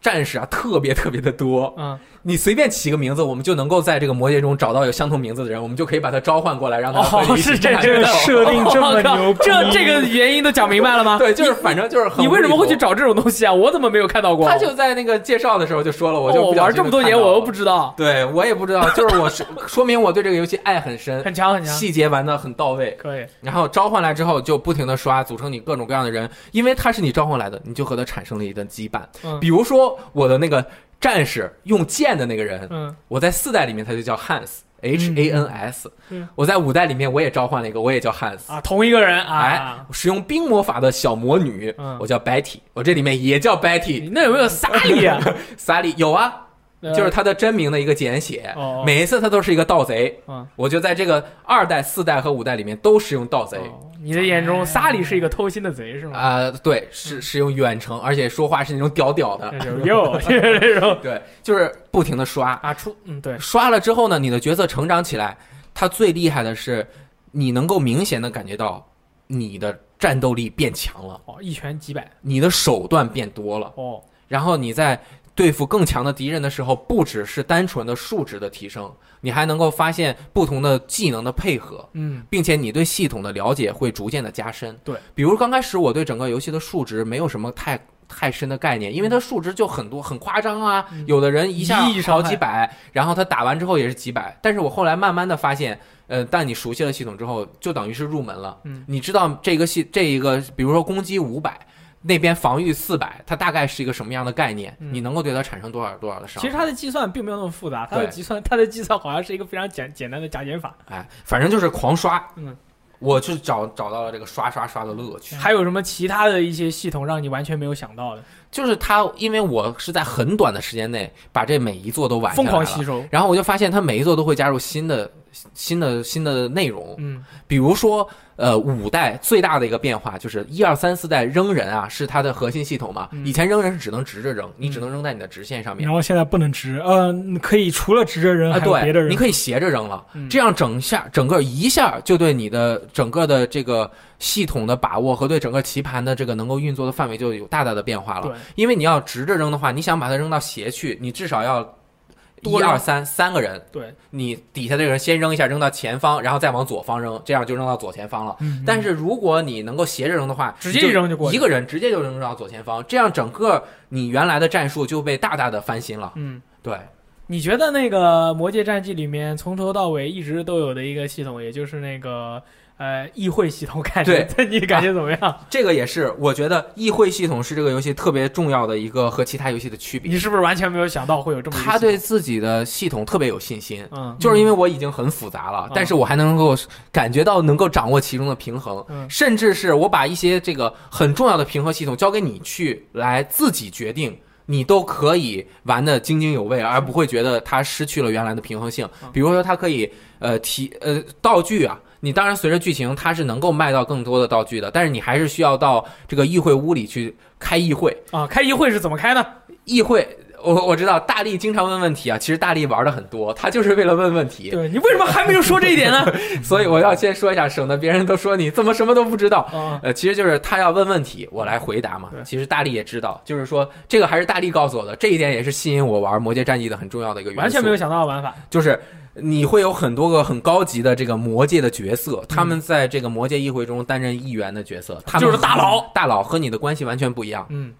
战士啊特别特别的多，嗯，你随便起个名字，我们就能够在这个魔界中找到有相同名字的人，我们就可以把他召唤过来，让他哦，一起是这战这个斗设定这么牛逼，这这个原因都讲明白了吗？对，就是反正就是很你为什么会去找这种东西啊？我怎么没有看到过？他就在那个介绍的时候就说了，我就玩这么多年，我又不知道，对我也不知道，就是我是说明我对这个游戏爱很深，很强很强，细节玩的很到位。可以，然后召唤来之后就不停的刷，组成你各种各样的人，因为他是你召唤来的，你就和他产生了一段羁绊。嗯比如说我的那个战士用剑的那个人，嗯我在四代里面他就叫 Hans。H A N S，、嗯我在五代里面我也召唤了一个，我也叫 Hans。啊，同一个人哎啊，，使用冰魔法的小魔女，嗯我叫 Betty，我这里面也叫 Betty。你那有没有萨利啊？萨利有啊，就是他的真名的一个简写。哦每一次他都是一个盗贼，嗯我就在这个二代、四代和五代里面都使用盗贼。哦你的眼中，萨里是一个偷心的贼是吗？啊、对，是是用远程，而且说话是那种屌屌的，这 就是哟，是这种。对，就是不停的刷，啊出嗯对，刷了之后呢，你的角色成长起来，他最厉害的是，你能够明显的感觉到你的战斗力变强了，哦一拳几百。你的手段变多了，哦，然后你在对付更强的敌人的时候，不只是单纯的数值的提升，你还能够发现不同的技能的配合。嗯并且你对系统的了解会逐渐的加深。对，比如刚开始我对整个游戏的数值没有什么太太深的概念，因为它数值就很多很夸张啊，有的人一下好几百，然后他打完之后也是几百。但是我后来慢慢的发现，呃，但你熟悉了系统之后，就等于是入门了。嗯，你知道这个系这一个，比如说攻击五百。那边防御四百，它大概是一个什么样的概念？嗯你能够对它产生多少多少的伤害？其实它的计算并没有那么复杂，它的计算它的计算好像是一个非常简简单的加减法。哎，反正就是狂刷。嗯，我去找找到了这个刷刷刷的乐趣。还有什么其他的一些系统让你完全没有想到的？就是它，因为我是在很短的时间内把这每一座都玩下疯狂吸收。然后我就发现它每一座都会加入新的、新的、新的内容。嗯比如说，呃，五代最大的一个变化就是一二三四代扔人啊，是它的核心系统嘛。嗯以前扔人是只能直着扔，你只能扔在你的直线上面然。后现在不能直，呃，可以除了直着扔，啊，还有别的对，人，你可以斜着扔了，嗯这样整下整个一下就对你的整个的这个系统的把握和对整个棋盘的这个能够运作的范围就有大大的变化了。对，因为你要直着扔的话，你想把它扔到斜去，你至少要一二三三个人，对，你底下这个人先扔一下，扔到前方，然后再往左方扔，这样就扔到左前方了。嗯，但是如果你能够斜着扔的话，直接一扔就过去一个人直接就扔到左前方，这样整个你原来的战术就被大大的翻新了。嗯。对，你觉得那个《魔界战记》里面从头到尾一直都有的一个系统，也就是那个呃议会系统感觉，对你感觉怎么样？这个也是，我觉得议会系统是这个游戏特别重要的一个和其他游戏的区别。你是不是完全没有想到会有这么？他对自己的系统特别有信心，嗯，就是因为我已经很复杂了，但是我还能够感觉到能够掌握其中的平衡，嗯甚至是我把一些这个很重要的平衡系统交给你去来自己决定。你都可以玩的津津有味，而不会觉得它失去了原来的平衡性。比如说，它可以呃提呃道具啊，你当然随着剧情它是能够卖到更多的道具的，但是你还是需要到这个议会屋里去开议会啊。开议会是怎么开呢？议会。我我知道大力经常问问题啊，其实大力玩的很多，他就是为了问问题。对你为什么还没有说这一点呢？所以我要先说一下，省得别人都说你怎么什么都不知道。啊、呃，其实就是他要问问题，我来回答嘛。其实大力也知道，就是说这个还是大力告诉我的，这一点也是吸引我玩《魔界战记》的很重要的一个原因。完全没有想到的玩法，就是你会有很多个很高级的这个魔界的角色，他们在这个魔界议会中担任议员的角色，他们就是大佬，大佬和你的关系完全不一样。嗯。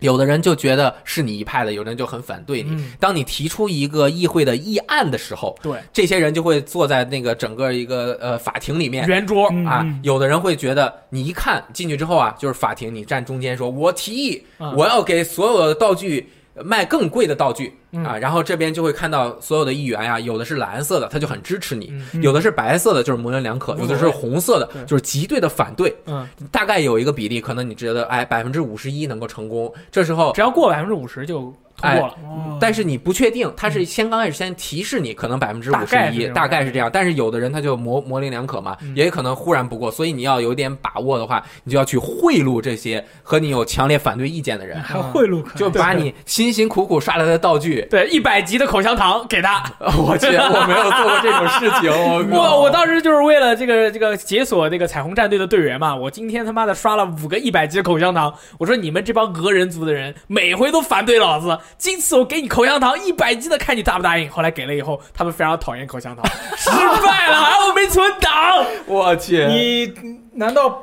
有的人就觉得是你一派的，有的人就很反对你。嗯、当你提出一个议会的议案的时候，对这些人就会坐在那个整个一个呃法庭里面圆桌啊。嗯、有的人会觉得你一看进去之后啊，就是法庭，你站中间说，我提议嗯我要给所有的道具卖更贵的道具。嗯。啊，然后这边就会看到所有的议员呀，有的是蓝色的，他就很支持你；嗯、有的是白色的，就是模棱两可；有的是红色的，就是极对的反对。嗯，大概有一个比例，可能你觉得哎，百分之五十一能够成功，这时候只要过百分之五十就通过了。哎、但是你不确定，他是先刚开始先提示你可能百分之五十一，大概是这样。但是有的人他就模模棱两可嘛，嗯、也可能忽然不过，所以你要有点把握的话，你就要去贿赂这些和你有强烈反对意见的人，还贿赂，就把你辛辛苦苦刷来的道具，对一百级的口香糖给他。我去，我没有做过这种事情。我我当时就是为了这个这个解锁这个彩虹战队的队员嘛，我今天他妈的刷了五个一百级的口香糖。我说你们这帮俄人族的人，每回都反对老子，今次我给你口香糖一百斤的，看你答不答应。后来给了以后，他们非常讨厌口香糖，失败了，还我没存档。我去，你难道？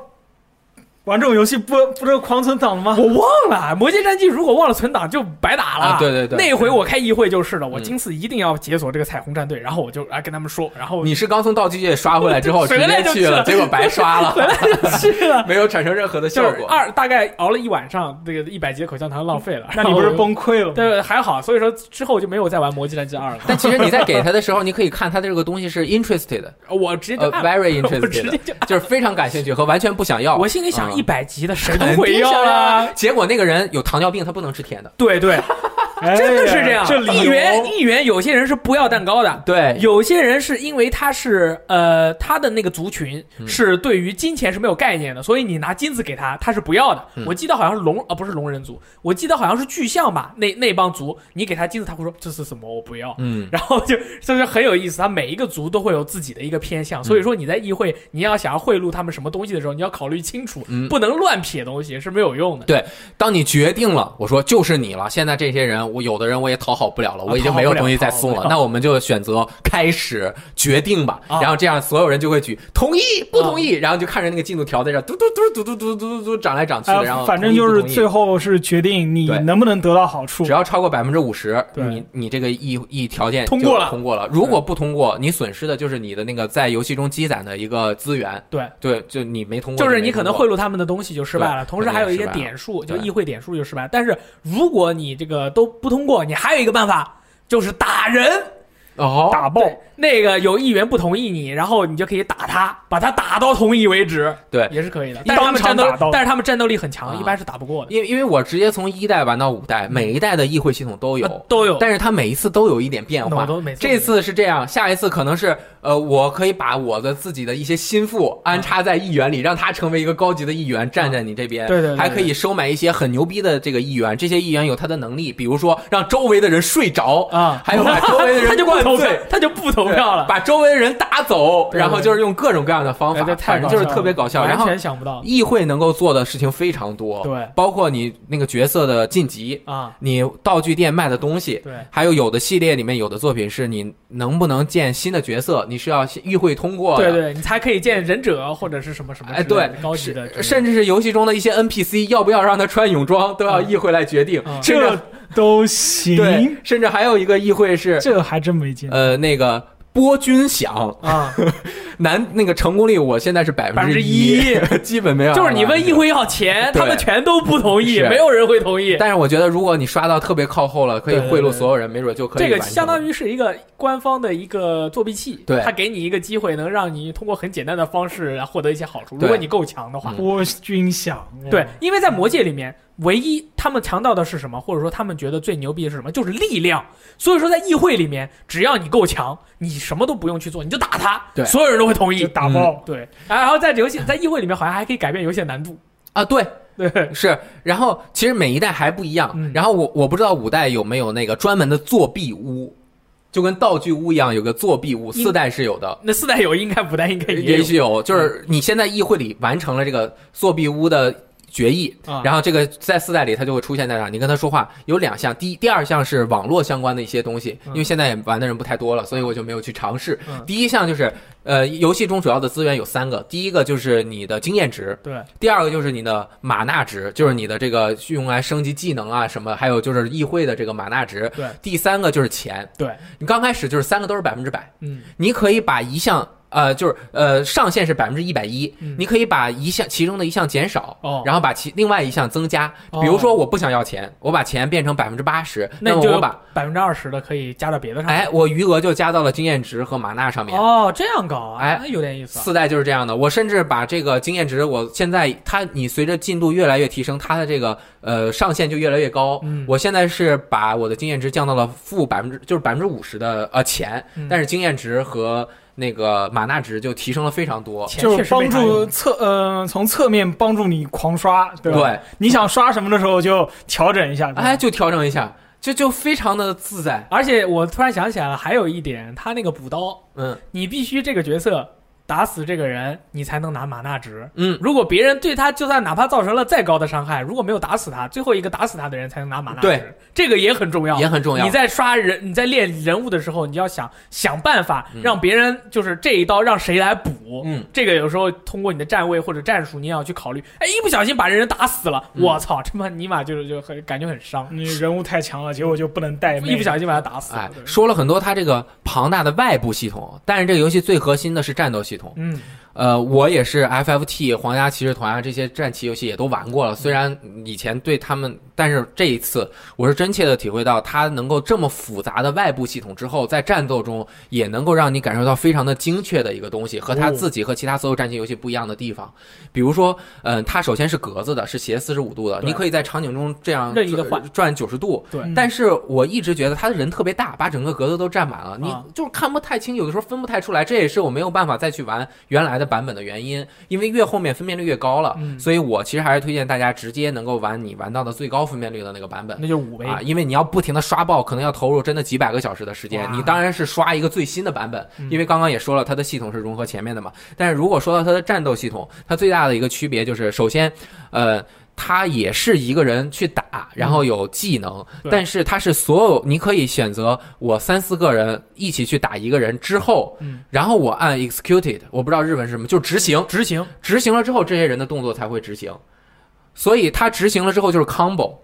玩这种游戏不不是狂存档吗？我忘了《魔界战记》，如果忘了存档就白打了。啊、对对对，那回我开议会就是了，我今次一定要解锁这个彩虹战队，然后我就来跟他们说。然后你是刚从道具界刷回来之后 直接去了，结果白刷了，回来就去了，没有产生任何的效果。二大概熬了一晚上，这个一百级的口香糖浪费了。那你不是崩溃了吗？对，还好，所以说之后就没有再玩《魔界战记二》了。但其实你在给他的时候，你可以看他的这个东西是 interested，我直接就、uh, very interested，就就是非常感兴趣和完全不想要。我心里想，一百级的谁？肯定要了！结果那个人有糖尿病，他不能吃甜的。对对，真的是这样。这议员议员有些人是不要蛋糕的，对，有些人是因为他是呃他的那个族群嗯是对于金钱是没有概念的，所以你拿金子给他，他是不要的。嗯我记得好像是龙啊，不是龙人族，我记得好像是巨象吧，那那帮族，你给他金子，他会说这是什么，我不要。嗯，然后就就是很有意思，他每一个族都会有自己的一个偏向，所以说你在议会你要想要贿赂他们什么东西的时候，你要考虑清楚，嗯不能乱撇东西是没有用的。对，当你决定了，我说就是你了。现在这些人，我有的人我也讨好不了了，我已经没有东西再送了。那我们就选择开始决定吧。啊然后这样所有人就会举同意不同意，然后就看着那个进度条在这嘟嘟嘟嘟嘟嘟嘟嘟涨来涨去的。然后反正就是最后是决定你能不能得到好处。只要超过百分之五十，你你这个议议条件通过了，通过了。如果不通过，你损失的就是你的那个在游戏中积攒的一个资源。对对，就你没通过，就是你可能贿赂他们的东西就失败了，同时还有一些点数，就议会点数就失败。但是如果你这个都不通过，你还有一个办法，就是打人。哦，打爆。那个有议员不同意你，然后你就可以打他，把他打到同意为止，对，也是可以的。但是他们战斗，但是他们战斗力很强，啊。一般是打不过的。因为因为我直接从一代玩到五代，每一代的议会系统都有，呃都有，但是它每一次都有一点变化。这次是这样，下一次可能是呃，我可以把我的自己的一些心腹安插在议员里，让他成为一个高级的议员，站在你这边。对对，还可以收买一些很牛逼的这个议员，这些议员有他的能力，比如说让周围的人睡着啊，还有把周围的人 他就不投票，他就不。投票了，把周围的人打走，然后就是用各种各样的方法，反正就是特别搞笑。然后完全想不到，议会能够做的事情非常多，对，包括你那个角色的晋级啊，你道具店卖的东西，对，还有有的系列里面有的作品是你能不能建新的角色，你是要议会通过，对对，你才可以建忍者或者是什么什么，哎，对，高级的，甚至是游戏中的一些 NPC 要不要让他穿泳装，都要议会来决定，嗯这 都行。对，甚至还有一个议会是，这还真没见，呃，那个。波军饷啊，难那个成功率，我现在是百分之1% 基本没有。就是你问议会要钱，他们全都不同意，没有人会同意。但是我觉得，如果你刷到特别靠后了，可以贿赂所有人，没准就可以这个相当于是一个官方的一个作弊器，对他给你一个机会，能让你通过很简单的方式来获得一些好处。如果你够强的话，嗯。波军饷，对，因为在魔界里面，唯一他们强调的是什么，或者说他们觉得最牛逼的是什么，就是力量。所以说，在议会里面，只要你够强，你什么都不用去做，你就打他，对。所有人都会同就意。打包。对，然后在游戏在议会里面，好像还可以改变游戏的难度。啊，对，对，是。然后其实每一代还不一样。嗯然后我我不知道五代有没有那个专门的作弊屋，就跟道具屋一样，有个作弊屋。四代是有的。那四代有，应该五代应该也有。也许有，就是你现在议会里完成了这个作弊屋的决议，啊。然后这个在四代里它就会出现在那儿，你跟他说话有两项，第一第二项是网络相关的一些东西，因为现在也玩的人不太多了，所以我就没有去尝试。嗯。第一项就是呃，游戏中主要的资源有三个，第一个就是你的经验值，对，第二个就是你的玛纳值，就是你的这个用来升级技能啊什么，还有就是议会的这个玛纳值。对。第三个就是钱，对，你刚开始就是三个都是百分之百，嗯，你可以把一项呃就是呃上限是百分之一百一嗯，你可以把一项其中的一项减少，哦然后把其另外一项增加。哦比如说我不想要钱，我把钱变成百分之八十，那你就把百分之二十的可以加到别的上。哎我余额就加到了经验值和玛纳上面。哦，这样搞啊，哎那有点意思啊。四代就是这样的，我甚至把这个经验值，我现在它你随着进度越来越提升，它的这个呃上限就越来越高。嗯我现在是把我的经验值降到了负百分之，就是百分之五十的呃钱，嗯但是经验值和那个马纳值就提升了非常多。就是帮助侧呃从侧面帮助你狂刷，对吧？对，你想刷什么的时候就调整一下。哎，就调整一下，就就非常的自在。而且我突然想起来了，还有一点，他那个补刀，嗯你必须这个角色打死这个人，你才能拿玛纳值。嗯，如果别人对他就算哪怕造成了再高的伤害，如果没有打死他，最后一个打死他的人才能拿玛纳值。对，这个也很重要，也很重要你在刷人，你在练人物的时候，你要想想办法嗯让别人就是这一刀让谁来补。嗯，这个有时候通过你的站位或者战术，你也要去考虑。哎，一不小心把人打死了，嗯我操，这么尼玛就是就很感觉很伤。你人物太强了，结果就不能带。一不小心把他打死了。哎，说了很多他这个庞大的外部系统，但是这个游戏最核心的是战斗系系统。呃，我也是 FFT、皇家骑士团啊这些战棋游戏也都玩过了，虽然以前对他们，但是这一次我是真切的体会到它能够这么复杂的外部系统之后，在战斗中也能够让你感受到非常的精确的一个东西，和它哦自己和其他所有战棋游戏不一样的地方。比如说，嗯、它首先是格子的，是斜四十五度的，你可以在场景中这样任意的换转九十度。对，嗯。但是我一直觉得他的人特别大，把整个格子都占满了，你啊。就是看不太清，有的时候分不太出来。这也是我没有办法再去玩原来的版本的原因，因为越后面分辨率越高了，嗯所以我其实还是推荐大家直接能够玩你玩到的最高分辨率的那个版本。那就是五倍。啊，因为你要不停的刷爆，可能要投入真的几百个小时的时间。你当然是刷一个最新的版本，嗯因为刚刚也说了，它的系统是融合前面的嘛。但是如果说到它的战斗系统，它最大的一个区别就是，首先，呃。它也是一个人去打，然后有技能，嗯但是他是所有你可以选择我三四个人一起去打一个人之后，嗯，然后我按 executed，我不知道日文是什么，就执行，执行。执行了之后，这些人的动作才会执行，所以他执行了之后就是 combo。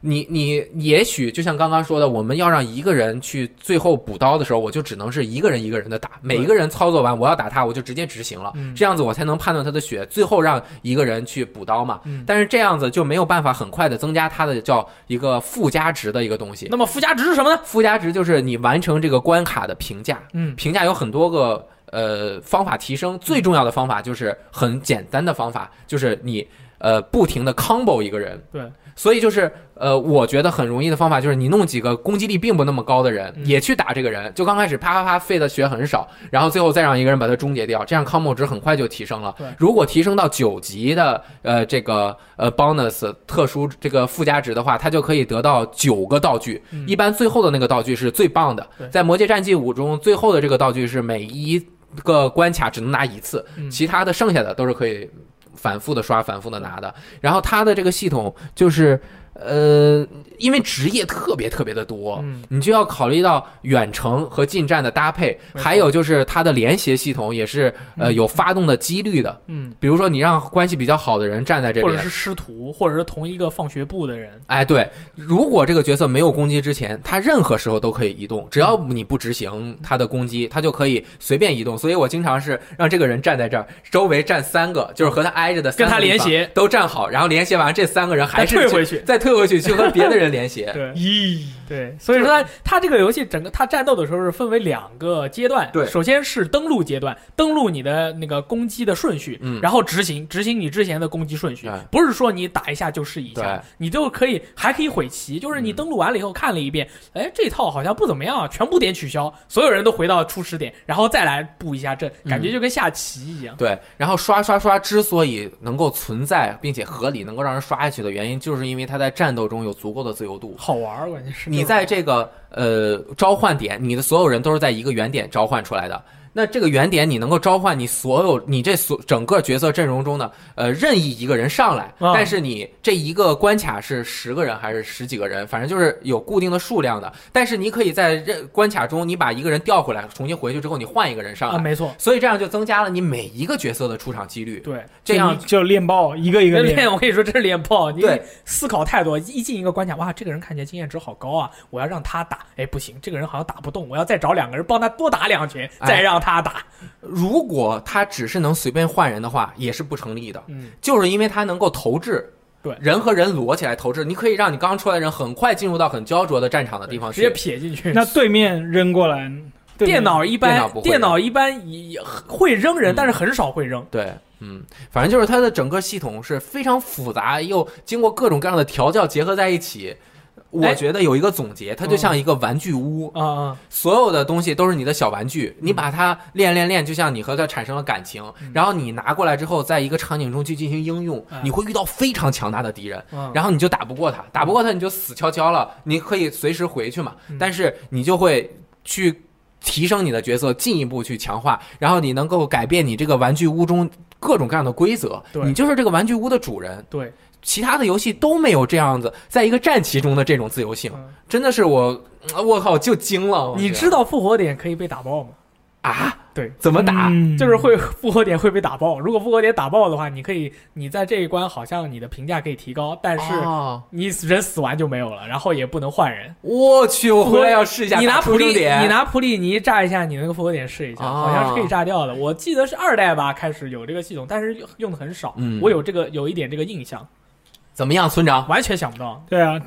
你你也许就像刚刚说的，我们要让一个人去最后补刀的时候，我就只能是一个人一个人的打，每一个人操作完我要打他，我就直接执行了，嗯这样子我才能判断他的血，最后让一个人去补刀嘛。嗯但是这样子就没有办法很快的增加它的叫一个附加值的一个东西。那么附加值是什么呢？附加值就是你完成这个关卡的评价，嗯评价有很多个呃方法提升，最重要的方法就是很简单的方法，就是你呃不停的 combo 一个人。对，所以就是呃，我觉得很容易的方法就是你弄几个攻击力并不那么高的人、嗯也去打这个人，就刚开始啪啪啪费的血很少，然后最后再让一个人把它终结掉，这样 combo 值很快就提升了。如果提升到九级的呃这个呃 bonus 特殊这个附加值的话，他就可以得到九个道具。嗯一般最后的那个道具是最棒的，在《魔界战记五》中，最后的这个道具是每一个关卡只能拿一次，嗯其他的剩下的都是可以反复的刷、反复的拿的。然后它的这个系统就是，呃，因为职业特别特别的多，嗯。你就要考虑到远程和近战的搭配，还有就是它的连携系统也是呃嗯。有发动的几率的。嗯，比如说你让关系比较好的人站在这边或者是，师徒，或者是同一个放学部的人，哎，对，如果这个角色没有攻击之前，他任何时候都可以移动，只要你不执行他的攻击，他就可以随便移动。所以我经常是让这个人站在这儿，周围站三个，就是和他挨着的三跟他连携。都站好，然后连携完这三个人还是退回去。再退回去去和别的人连携。对。咦，对，所以说它它这个游戏整个他战斗的时候是分为两个阶段，对。首先是登录阶段，登录你的那个攻击的顺序，嗯然后执行执行你之前的攻击顺序对，不是说你打一下就是一下，你就可以还可以毁棋，就是你嗯。登录完了以后看了一遍，哎，这套好像不怎么样啊，全部点取消，所有人都回到初始点，然后再来布一下阵，嗯感觉就跟下棋一样。对，然后刷刷刷之所以能够存在并且合理，能够让人刷下去的原因，就是因为他在战斗中有足够的自由度。好玩儿，关键是你在这个呃召唤点，你的所有人都是在一个原点召唤出来的。那这个原点你能够召唤你所有你这所整个角色阵容中的呃任意一个人上来，啊但是你这一个关卡是十个人还是十几个人，反正就是有固定的数量的。但是你可以在任关卡中你把一个人调回来，重新回去之后你换一个人上啊，来，没错，所以这样就增加了你每一个角色的出场几率。对，这样就练爆，一个一个练。我跟你说，这是练爆！你对思考太多，一进一个关卡，哇，这个人看起来经验值好高啊，我要让他打，哎，不行，这个人好像打不动，我要再找两个人帮他多打两拳，哎再让他打。如果他只是能随便换人的话，也是不成立的。嗯，就是因为他能够投掷，对人和人摞起来投掷，你可以让你刚出来的人很快进入到很焦灼的战场的地方直接。撇进去。那对面扔过来，电脑一般电脑电脑一般也会扔人，嗯但是很少会扔。对，嗯，反正就是它的整个系统是非常复杂，又经过各种各样的调教结合在一起。我哎觉得有一个总结，它就像一个玩具屋，啊啊，所有的东西都是你的小玩具，你把它练练练，就像你和它产生了感情，然后你拿过来之后，在一个场景中去进行应用哎，你会遇到非常强大的敌人，嗯然后你就打不过他，打不过他你就死翘翘了，你可以随时回去嘛，嗯但是你就会去提升你的角色，进一步去强化，然后你能够改变你这个玩具屋中各种各样的规则，你就是这个玩具屋的主人。对，其他的游戏都没有这样子，在一个战棋中的这种自由性，嗯真的是我，我靠，就惊了。你知道复活点可以被打爆吗？啊？对，怎么打？嗯就是会复活点会被打爆。如果复活点打爆的话，你可以你在这一关好像你的评价可以提高，但是哦你人死完就没有了，然后也不能换人。我去，我回来要试一下。你拿普利，点，你拿普利尼炸一下你那个复活点试一下，哦好像是可以炸掉的。我记得是二代吧开始有这个系统，但是用用的很少。嗯我有这个有一点这个印象，怎么样，村长？完全想不到对啊，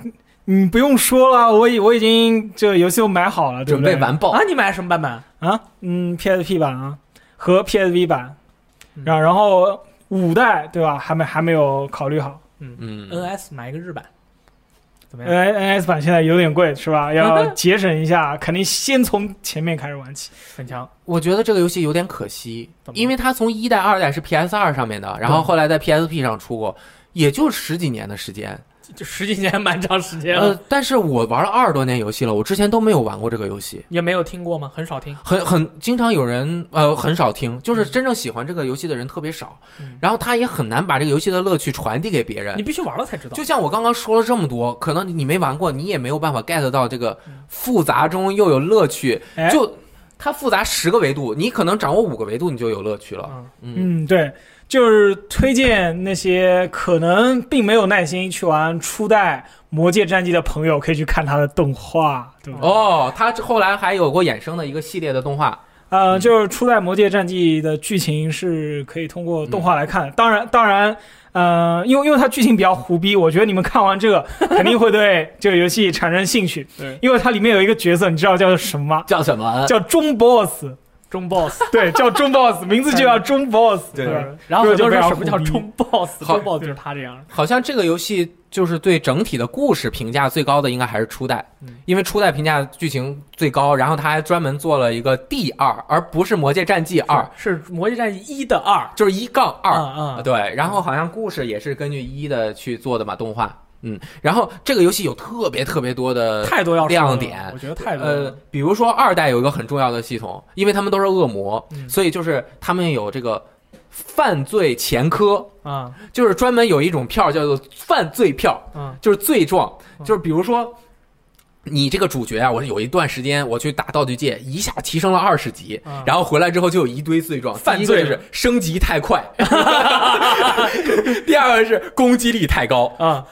你不用说了，我已我已经这个游戏都买好了，对准不对备完爆啊！你买什么版本？啊，嗯，PSP 版啊和 PSV 版，嗯然后然后五代对吧？还没还没有考虑好。嗯嗯，NS 买一个日版，怎么样？N N S 版现在有点贵是吧？要节省一下，肯定先从前面开始玩起。很强。我觉得这个游戏有点可惜怎，么因为它从一代、二代是 PS 二上面的，然后后来在 PSP 上出过，也就十几年的时间。就十几年蛮长时间呃了，，但是我玩了二十多年游戏了，我之前都没有玩过这个游戏。也没有听过吗？很少听。很很经常有人呃很少听，就是真正喜欢这个游戏的人特别少，嗯然后他也很难把这个游戏的乐趣传递给别人你。必须玩了才知道。就像我刚刚说了这么多，可能你没玩过，你也没有办法 get 到这个复杂中又有乐趣。哎就它复杂十个维度，你可能掌握五个维度，你就有乐趣了。嗯，对，就是推荐那些可能并没有耐心去玩初代《魔界战记》的朋友，可以去看它的动画，对吧？哦，它后来还有过衍生的一个系列的动画。呃，就是初代《魔界战记》的剧情是可以通过动画来看的。当然，当然，呃，因为因为它剧情比较胡逼，我觉得你们看完这个肯定会对这个游戏产生兴趣。对，因为它里面有一个角色，你知道叫什么吗？叫什么？叫中 boss。中 boss。对，叫中 boss，名字就叫中 boss。对然后很多人这说个就非常什么叫中 boss？好中 boss 就是他这样。好像这个游戏就是对整体的故事评价最高的，应该还是初代，嗯因为初代评价剧情最高，然后他还专门做了一个 D 二，而不是《魔界战记二》，是《魔界战记一》的二。就是一杠二。嗯嗯，对，然后好像故事也是根据一的去做的嘛，动画。嗯，然后这个游戏有特别特别多的太多要说亮点我觉得太多呃了。，比如说二代有一个很重要的系统，因为他们都是恶魔，嗯所以就是他们有这个犯罪前科，啊就是专门有一种票叫做犯罪票，嗯就是罪状，嗯就是比如说。你这个主角啊，我有一段时间我去打道具界，一下提升了二十级，啊然后回来之后就有一堆罪状，犯罪是升级太快，第二个是攻击力太高，啊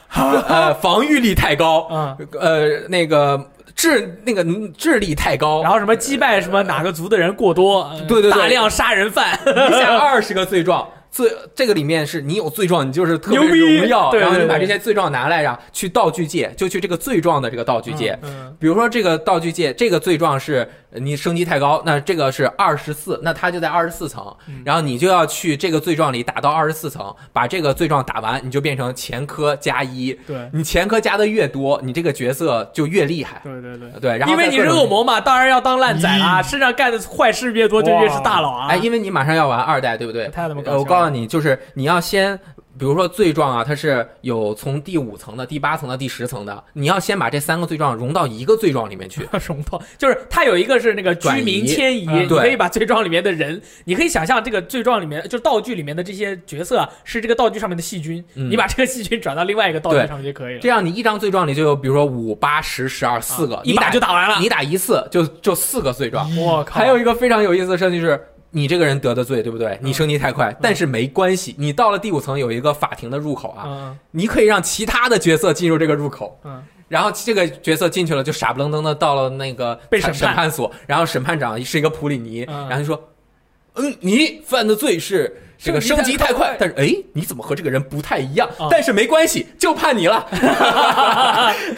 呃，防御力太高，啊！呃，那个智那个智力太高，然后什么击败什么哪个族的人过多，对对。大量杀人犯，一下二十个罪状。罪这个里面是你有罪状，你就是特别荣耀，然后你把这些罪状拿来，然后去道具界，就去这个罪状的这个道具界。嗯比如说这个道具界，这个罪状是呃你升级太高，那这个是二十四，那它就在二十四层，嗯然后你就要去这个罪状里打到二十四层，把这个罪状打完，你就变成前科加一。对你前科加的越多，你这个角色就越厉害。对对对。对，然后因为你是恶魔嘛，当然要当烂仔啦，身上干的坏事越多就越是大佬啊！哎，因为你马上要玩二代，对不对？呃太他妈搞笑了我告诉你，就是你要先，比如说罪状啊，它是有从第五层的、第八层的、第十层的，你要先把这三个罪状融到一个罪状里面去。融到，就是它有一个是那个居民迁移，你可以把罪状里面的人，你可以想象这个罪状里面，就是道具里面的这些角色啊，是这个道具上面的细菌，嗯你把这个细菌转到另外一个道具上面就可以了，这样你一张罪状里就有，比如说五、八、十、十二四个，你打就打完了。你打一次就就四个罪状。我靠！还有一个非常有意思的设计是。你这个人得的罪，对不对？你升级太快，但是没关系。你到了第五层有一个法庭的入口啊，嗯。你可以让其他的角色进入这个入口，嗯，然后这个角色进去了，就傻不愣登的到了那个审被审判。判所，然后审判长是一个普里尼，嗯。然后就说，嗯，你犯的罪是这个升级太快，但是哎，你怎么和这个人不太一样？哦但是没关系，就怕你了，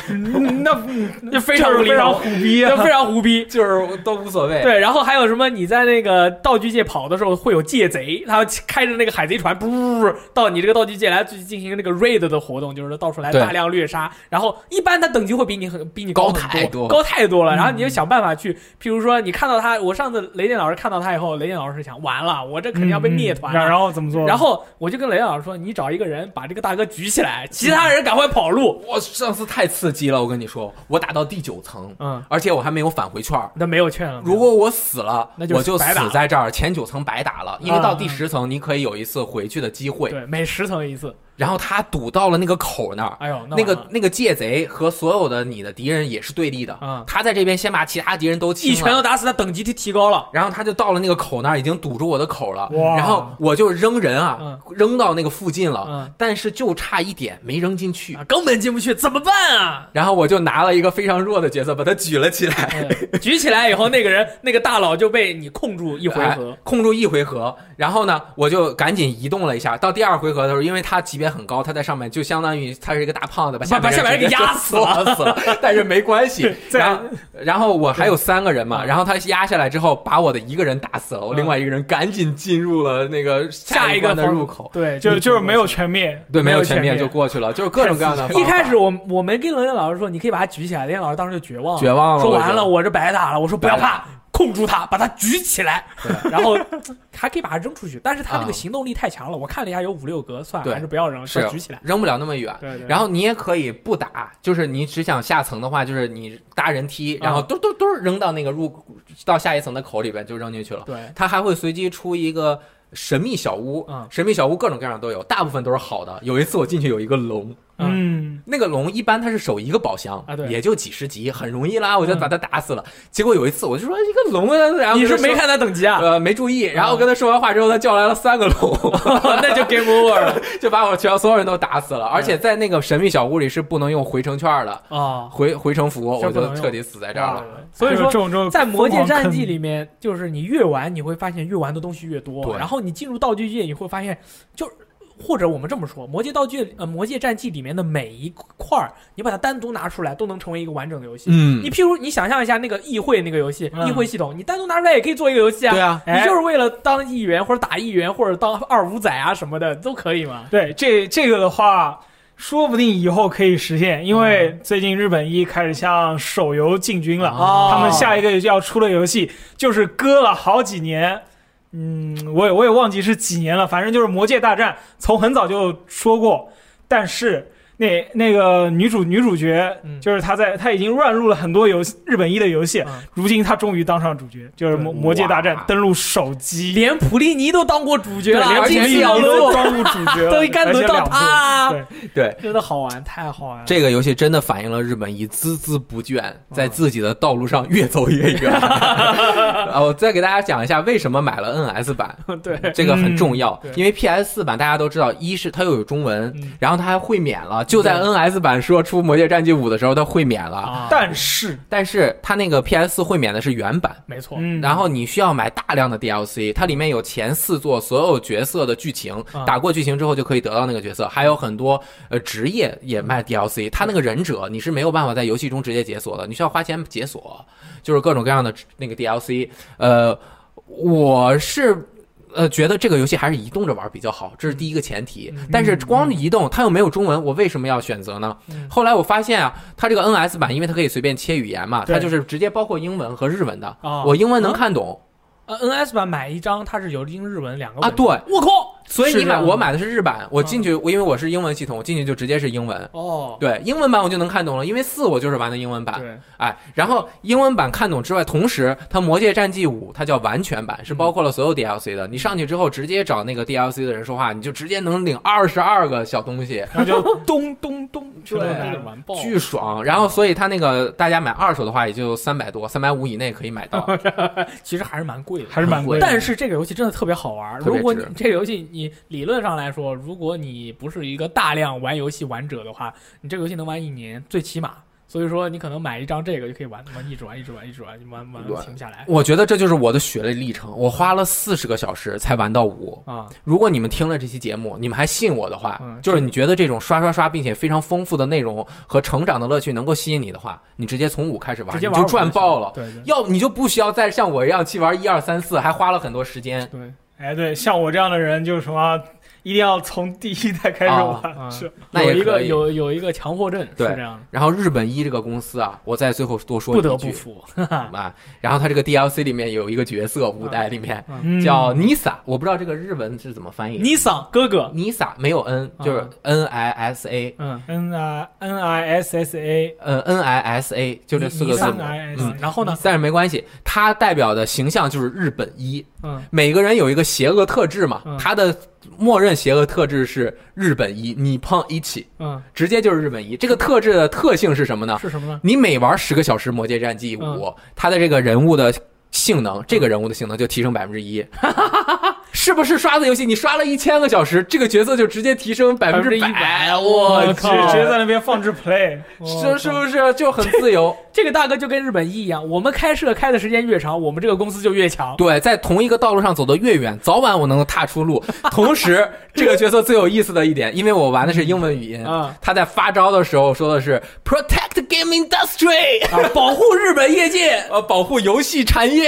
嗯 那就非常非常头，虎逼非常虎逼。就是都无所谓。对，然后还有什么？你在那个道具界跑的时候，会有界贼，他开着那个海贼船，噗，到你这个道具界来去进行那个 raid 的活动，就是到处来大量掠杀。然后一般他等级会比你很比你高太多高太多了。嗯然后你就想办法去，譬如说你看到他，我上次雷电老师看到他以后，雷电老师想，完了，我这肯定要被灭团然后怎么做？然后我就跟雷老师说，你找一个人把这个大哥举起来，其他人赶快跑路。我上次太刺激了，我跟你说，我打到第九层，嗯，而且我还没有返回券。那没有券了。如果我死了，那就我就白打了死在这儿，前九层白打了，因为到嗯第十层你可以有一次回去的机会。对每十层一次，然后他堵到了那个口那儿，哎呦，那个那个界贼和所有的你的敌人也是对立的。嗯他在这边先把其他敌人都一拳了，头打死他，等级提提高了。然后他就到了那个口那儿，已经堵住我的口了。哇然后我就扔人啊，嗯扔到那个附近了，嗯但是就差一点没扔进去。啊，根本进不去，怎么办啊？然后我就拿了一个非常弱的角色，把他举了起来，哎举起来以后，那个人 那个大佬就被你控住一回合哎。控住一回合。然后呢，我就赶紧移动了一下。到第二回合的时候，因为他级别很高，他在上面就相当于他是一个大胖子，把下面把下面人给压死了了，死了。但是没关系。然后，然后我还有三个人嘛，嗯然后他压下来之后，把我的一个人打死了，我另外一个人赶紧进入了那个下一个的入口。对，就就是没有全灭，对，没有全灭就过去了，就是各种各样的。一开始我我没跟雷电老师说，你可以把他举起来，雷电老师当时就绝望了，绝望了，说完了，我这白打了。我说不要怕，控住他，把他举起来，对 然后还可以把它扔出去。但是他这啊个行动力太强了，我看了一下有五六格，算了，还是不要扔，是要举起来。扔不了那么远。对对。然后你也可以不打，就是你只想下层的话，就是你搭人梯，然后嗯嘟嘟嘟扔到那个入到下一层的口里边就扔进去了。对，它还会随机出一个神秘小屋，嗯神秘小屋各种各样都有，大部分都是好的。有一次我进去有一个龙，嗯，那个龙一般它是守一个宝箱啊对也就几十级，很容易啦，我就把它打死了。结果有一次我就说一个龙啊，然后你是没看他等级啊？呃没注意，然后跟他说完话之后，他叫来了三个龙，那就 game over 了 就把我全所有人都打死了。而且在那个神秘小屋里是不能用回城券的。啊。回回城符，我就彻底死在这儿了。所以说这，种这种在《魔界战记》里面，就是你越玩，你会发现越玩的东西越多。对然后你进入道具界，你会发现，就是或者我们这么说，《魔界道具》呃，《魔界战记》里面的每一块儿，你把它单独拿出来，都能成为一个完整的游戏。嗯你譬如你想象一下那个议会那个游戏，嗯议会系统，你单独拿出来也可以做一个游戏啊。对啊，你就是为了当议员或者打议员或者当二五仔啊什么的都可以嘛。对这这个的话，说不定以后可以实现，因为最近日本一开始向手游进军了，哦他们下一个要出的游戏就是搁了好几年。嗯，我也我也忘记是几年了，反正就是《魔界大战》，从很早就说过，但是那那个女主女主角嗯，就是她在她已经乱入了很多游戏日本一的游戏，嗯。如今她终于当上主角，就是魔魔界大战登陆手机，连普利尼都当过主角，了，连而且进普利尼都当过主角了，都应该轮到他对，对。真的好玩，太好玩了。这个游戏真的反映了日本一孜孜不倦，在自己的道路上越走越远。啊，我再给大家讲一下为什么买了 NS 版，对，这个很重要。因为 PS 四版大家都知道，一是它又有中文嗯，然后它还会免了，就在 NS 版说出《魔界战记五》的时候，它会免了。啊，但是，但是它那个 PS 四会免的是原版，没错，嗯，然后你需要买大量的 DLC，它里面有前四座所有角色的剧情啊，打过剧情之后就可以得到那个角色，还有很多呃职业也卖 DLC，它那个忍者你是没有办法在游戏中直接解锁的，你需要花钱解锁，就是各种各样的那个 DLC。呃，我是。呃，觉得这个游戏还是移动着玩比较好，这是第一个前提。但是光移动，它又没有中文，我为什么要选择呢？嗯后来我发现啊，它这个 NS 版，因为它可以随便切语言嘛，它就是直接包括英文和日文的，啊我英文能看懂。呃，NS 版买一张，它是有英日文两个啊对我靠，所以你买我买的是日版，我进去，我因为我是英文系统，我进去就直接是英文。哦，对，英文版我就能看懂了，因为四我就是玩的英文版，对，哎，然后英文版看懂之外，同时它《魔界战记五》它叫完全版，是包括了所有 DLC 的。你上去之后直接找那个 DLC 的人说话，你就直接能领二十二个小东西，就咚 咚咚，对巨爽。然后所以它那个大家买二手的话，也就三百多，三百五以内可以买到。其实还是蛮贵的，还是蛮贵的，但是这个游戏真的特别好玩。如果你这个游戏，你理论上来说，如果你不是一个大量玩游戏玩者的话，你这个游戏能玩一年，最起码。所以说，你可能买一张这个就可以玩，玩一直玩，一直玩，一直玩，玩玩对停不下来我觉得这就是我的血泪历程，我花了四十个小时才玩到五。啊！如果你们听了这期节目，你们还信我的话，嗯就是你觉得这种刷刷刷并且非常丰富的内容和成长的乐趣能够吸引你的话，你直接从五开始玩，直接玩你就赚爆了。对对要你就不需要再像我一样去玩一二三四，还花了很多时间。对，哎，对，像我这样的人，就是什么，一定要从第一代开始啊玩，啊是那有一个有有一个强迫症是对这样的，然后日本一这个公司啊，我再最后多说不一句不得不服。啊。然后它这个 DLC 里面有一个角色，五代里面嗯叫 Nisa，我不知道这个日文是怎么翻译。Nisa 哥哥，Nisa 没有 N，就是啊 N I S A，嗯，N I N I S S A，呃 N I S A 就这四个字母。嗯，然后呢？但是没关系，它代表的形象就是日本一。嗯，每个人有一个邪恶特质嘛嗯，他的默认邪恶特质是日本一，你碰一起，嗯，直接就是日本一。这个特质的特性是什么呢？是什么呢？你每玩十个小时《魔界战记五》嗯，它的这个人物的性能，这个人物的性能就提升百分之一。是不是刷子游戏？你刷了一千个小时，这个角色就直接提升百分之一百，我靠直接在那边放置 play，是是不是就很自由？这个大哥就跟日本一一样，我们开设开的时间越长，我们这个公司就越强。对，在同一个道路上走得越远，早晚我能够踏出路。同时，这个角色最有意思的一点，因为我玩的是英文语音，啊他在发招的时候说的是 “protect game industry”，啊，保护日本业界。呃，保护游戏产业。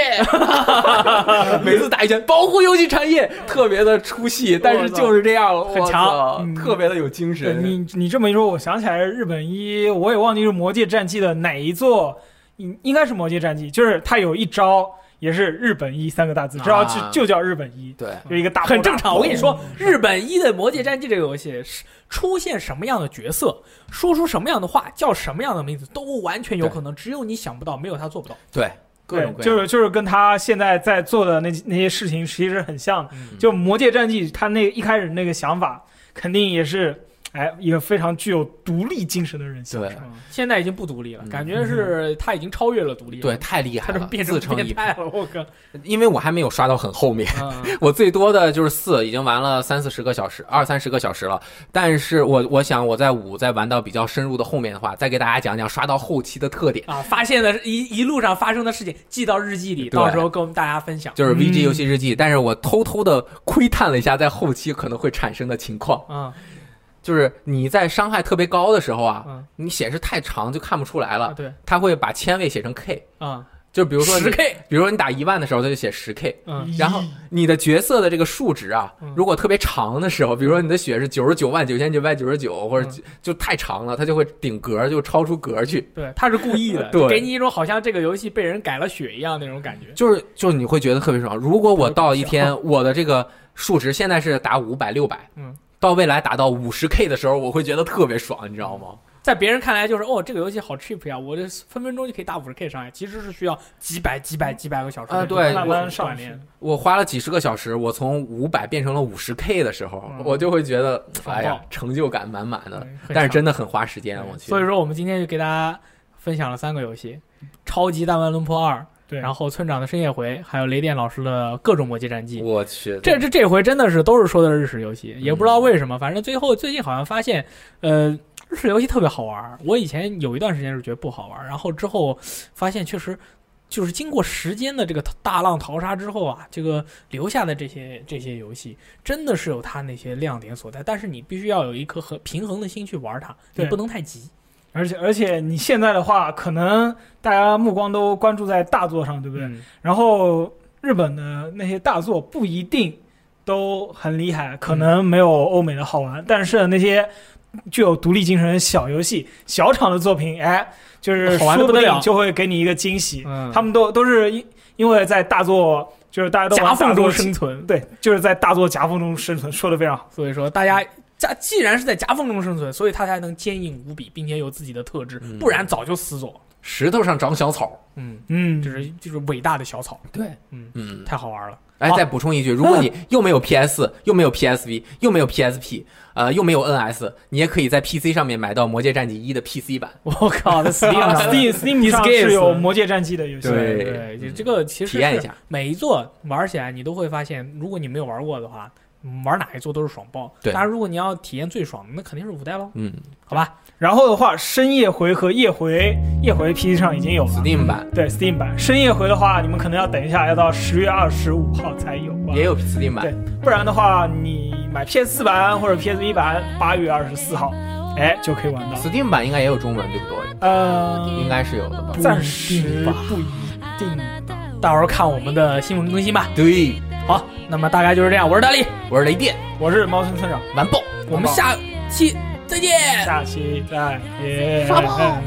每次打一拳，保护游戏产业，特别的出戏，但是就是这样，很强。特别的有精神。你你这么一说，我想起来日本一，我也忘记是《魔界战记》的哪一座，应应该是《魔界战记》，就是他有一招也是日本一三个大字，这招就啊就叫日本一，对，就一个大很正常，我跟你说，嗯。日本一的《魔界战记》这个游戏是出现什么样的角色，说出什么样的话，叫什么样的名字，都完全有可能，只有你想不到，没有他做不到。对，各对种，各样。就是就是跟他现在在做的那那些事情其实很像就《魔界战记》，他那一开始那个想法，肯定也是，哎，一个非常具有独立精神的人想对现在已经不独立了，嗯感觉是他已经超越了独立了。对，太厉害了，他就变成自成一派。变态了，我靠！因为我还没有刷到很后面，嗯我最多的就是四，已经玩了三四十个小时，二三十个小时了。但是我我想我在五再玩到比较深入的后面的话，再给大家讲讲刷到后期的特点，啊，发现的一一路上发生的事情记到日记里，到时候跟我们大家分享。就是 VG 嗯游戏日记。但是我偷偷的窥探了一下在后期可能会产生的情况，嗯就是你在伤害特别高的时候啊，嗯你显示太长就看不出来啊，了，对它会把千位写成 K。啊，就比如说你十 K，比如说你打一万的时候，它就写十 K。嗯然后你的角色的这个数值啊嗯，如果特别长的时候，比如说你的血是九十九万九千九百九十九，或者嗯就就太长了，它就会顶格，就超出格去。对，他是故意的，对给你一种好像这个游戏被人改了血一样那种感觉。就是就是你会觉得特别爽。如果我到一天我的这个数值现在是打五百六百，嗯，到未来打到五十 K 的时候，我会觉得特别爽，你知道吗？在别人看来就是哦，这个游戏好 cheap 呀，我这分分钟就可以打五十 K 上来，其实是需要几百、几百、几百个小时啊对慢慢上锻炼。我花了几十个小时，我从五百变成了五十 K 的时候，嗯我就会觉得，爽哎呀，成就感满满的。但是真的很花时间，我去。所以说，我们今天就给大家分享了三个游戏：《超级弹丸论破二》，对，然后村长的深夜回，还有雷电老师的各种魔界战记。我去，这这这回真的是都是说的日式游戏，嗯也不知道为什么，反正最后最近好像发现，呃，日式游戏特别好玩儿。我以前有一段时间是觉得不好玩儿，然后之后发现确实。就是经过时间的这个大浪淘沙之后啊，这个留下的这些这些游戏，真的是有它那些亮点所在。但是你必须要有一颗和平衡的心去玩它，你不能太急。而且而且你现在的话，可能大家目光都关注在大作上，对不对？嗯然后日本的那些大作不一定都很厉害，可能没有欧美的好玩，但是那些具有独立精神的小游戏、小厂的作品，哎，就是好玩得说不不得了定就会给你一个惊喜。嗯，他们都都是因因为在大作，就是大家都夹缝中生存。对，就是在大作夹缝中生存，说的非常好。所以说，大家夹既然是在夹缝中生存，所以它才能坚硬无比，并且有自己的特质，嗯不然早就死走了。石头上长小草，嗯，嗯，就是就是伟大的小草，对，嗯，嗯。太好玩了。哎，再补充一句，如果你又没有 PS，又没有 PSV，又没有 PSP，呃，又没有 NS，你也可以在 PC 上面买到《魔界战记一》的 PC 版。我靠，在 Steam Steam Steam 上是有《魔界战记》的游戏，对对，就这个其实体验一下，每一座玩起来，你都会发现，如果你没有玩过的话，玩哪一座都是爽爆。对当然，如果你要体验最爽的，那肯定是五代喽，嗯好吧？然后的话，深夜回和夜回，夜回 PC 上已经有了。，Steam 版对 Steam 版，深夜回的话，你们可能要等一下，要到十月二十五号才有吧。也有 Steam 版对，不然的话，你买 PS 四版或者 PSV 版，八月二十四号，哎，就可以玩到。，Steam 版应该也有中文，对不对？呃，应该是有的吧？暂时不一定吧不一定吧。到时候看我们的新闻更新吧。对，好，那么大概就是这样。我是大力，我是雷电，我是猫村村长，完爆！我们下期再见，下期再见，刷爆！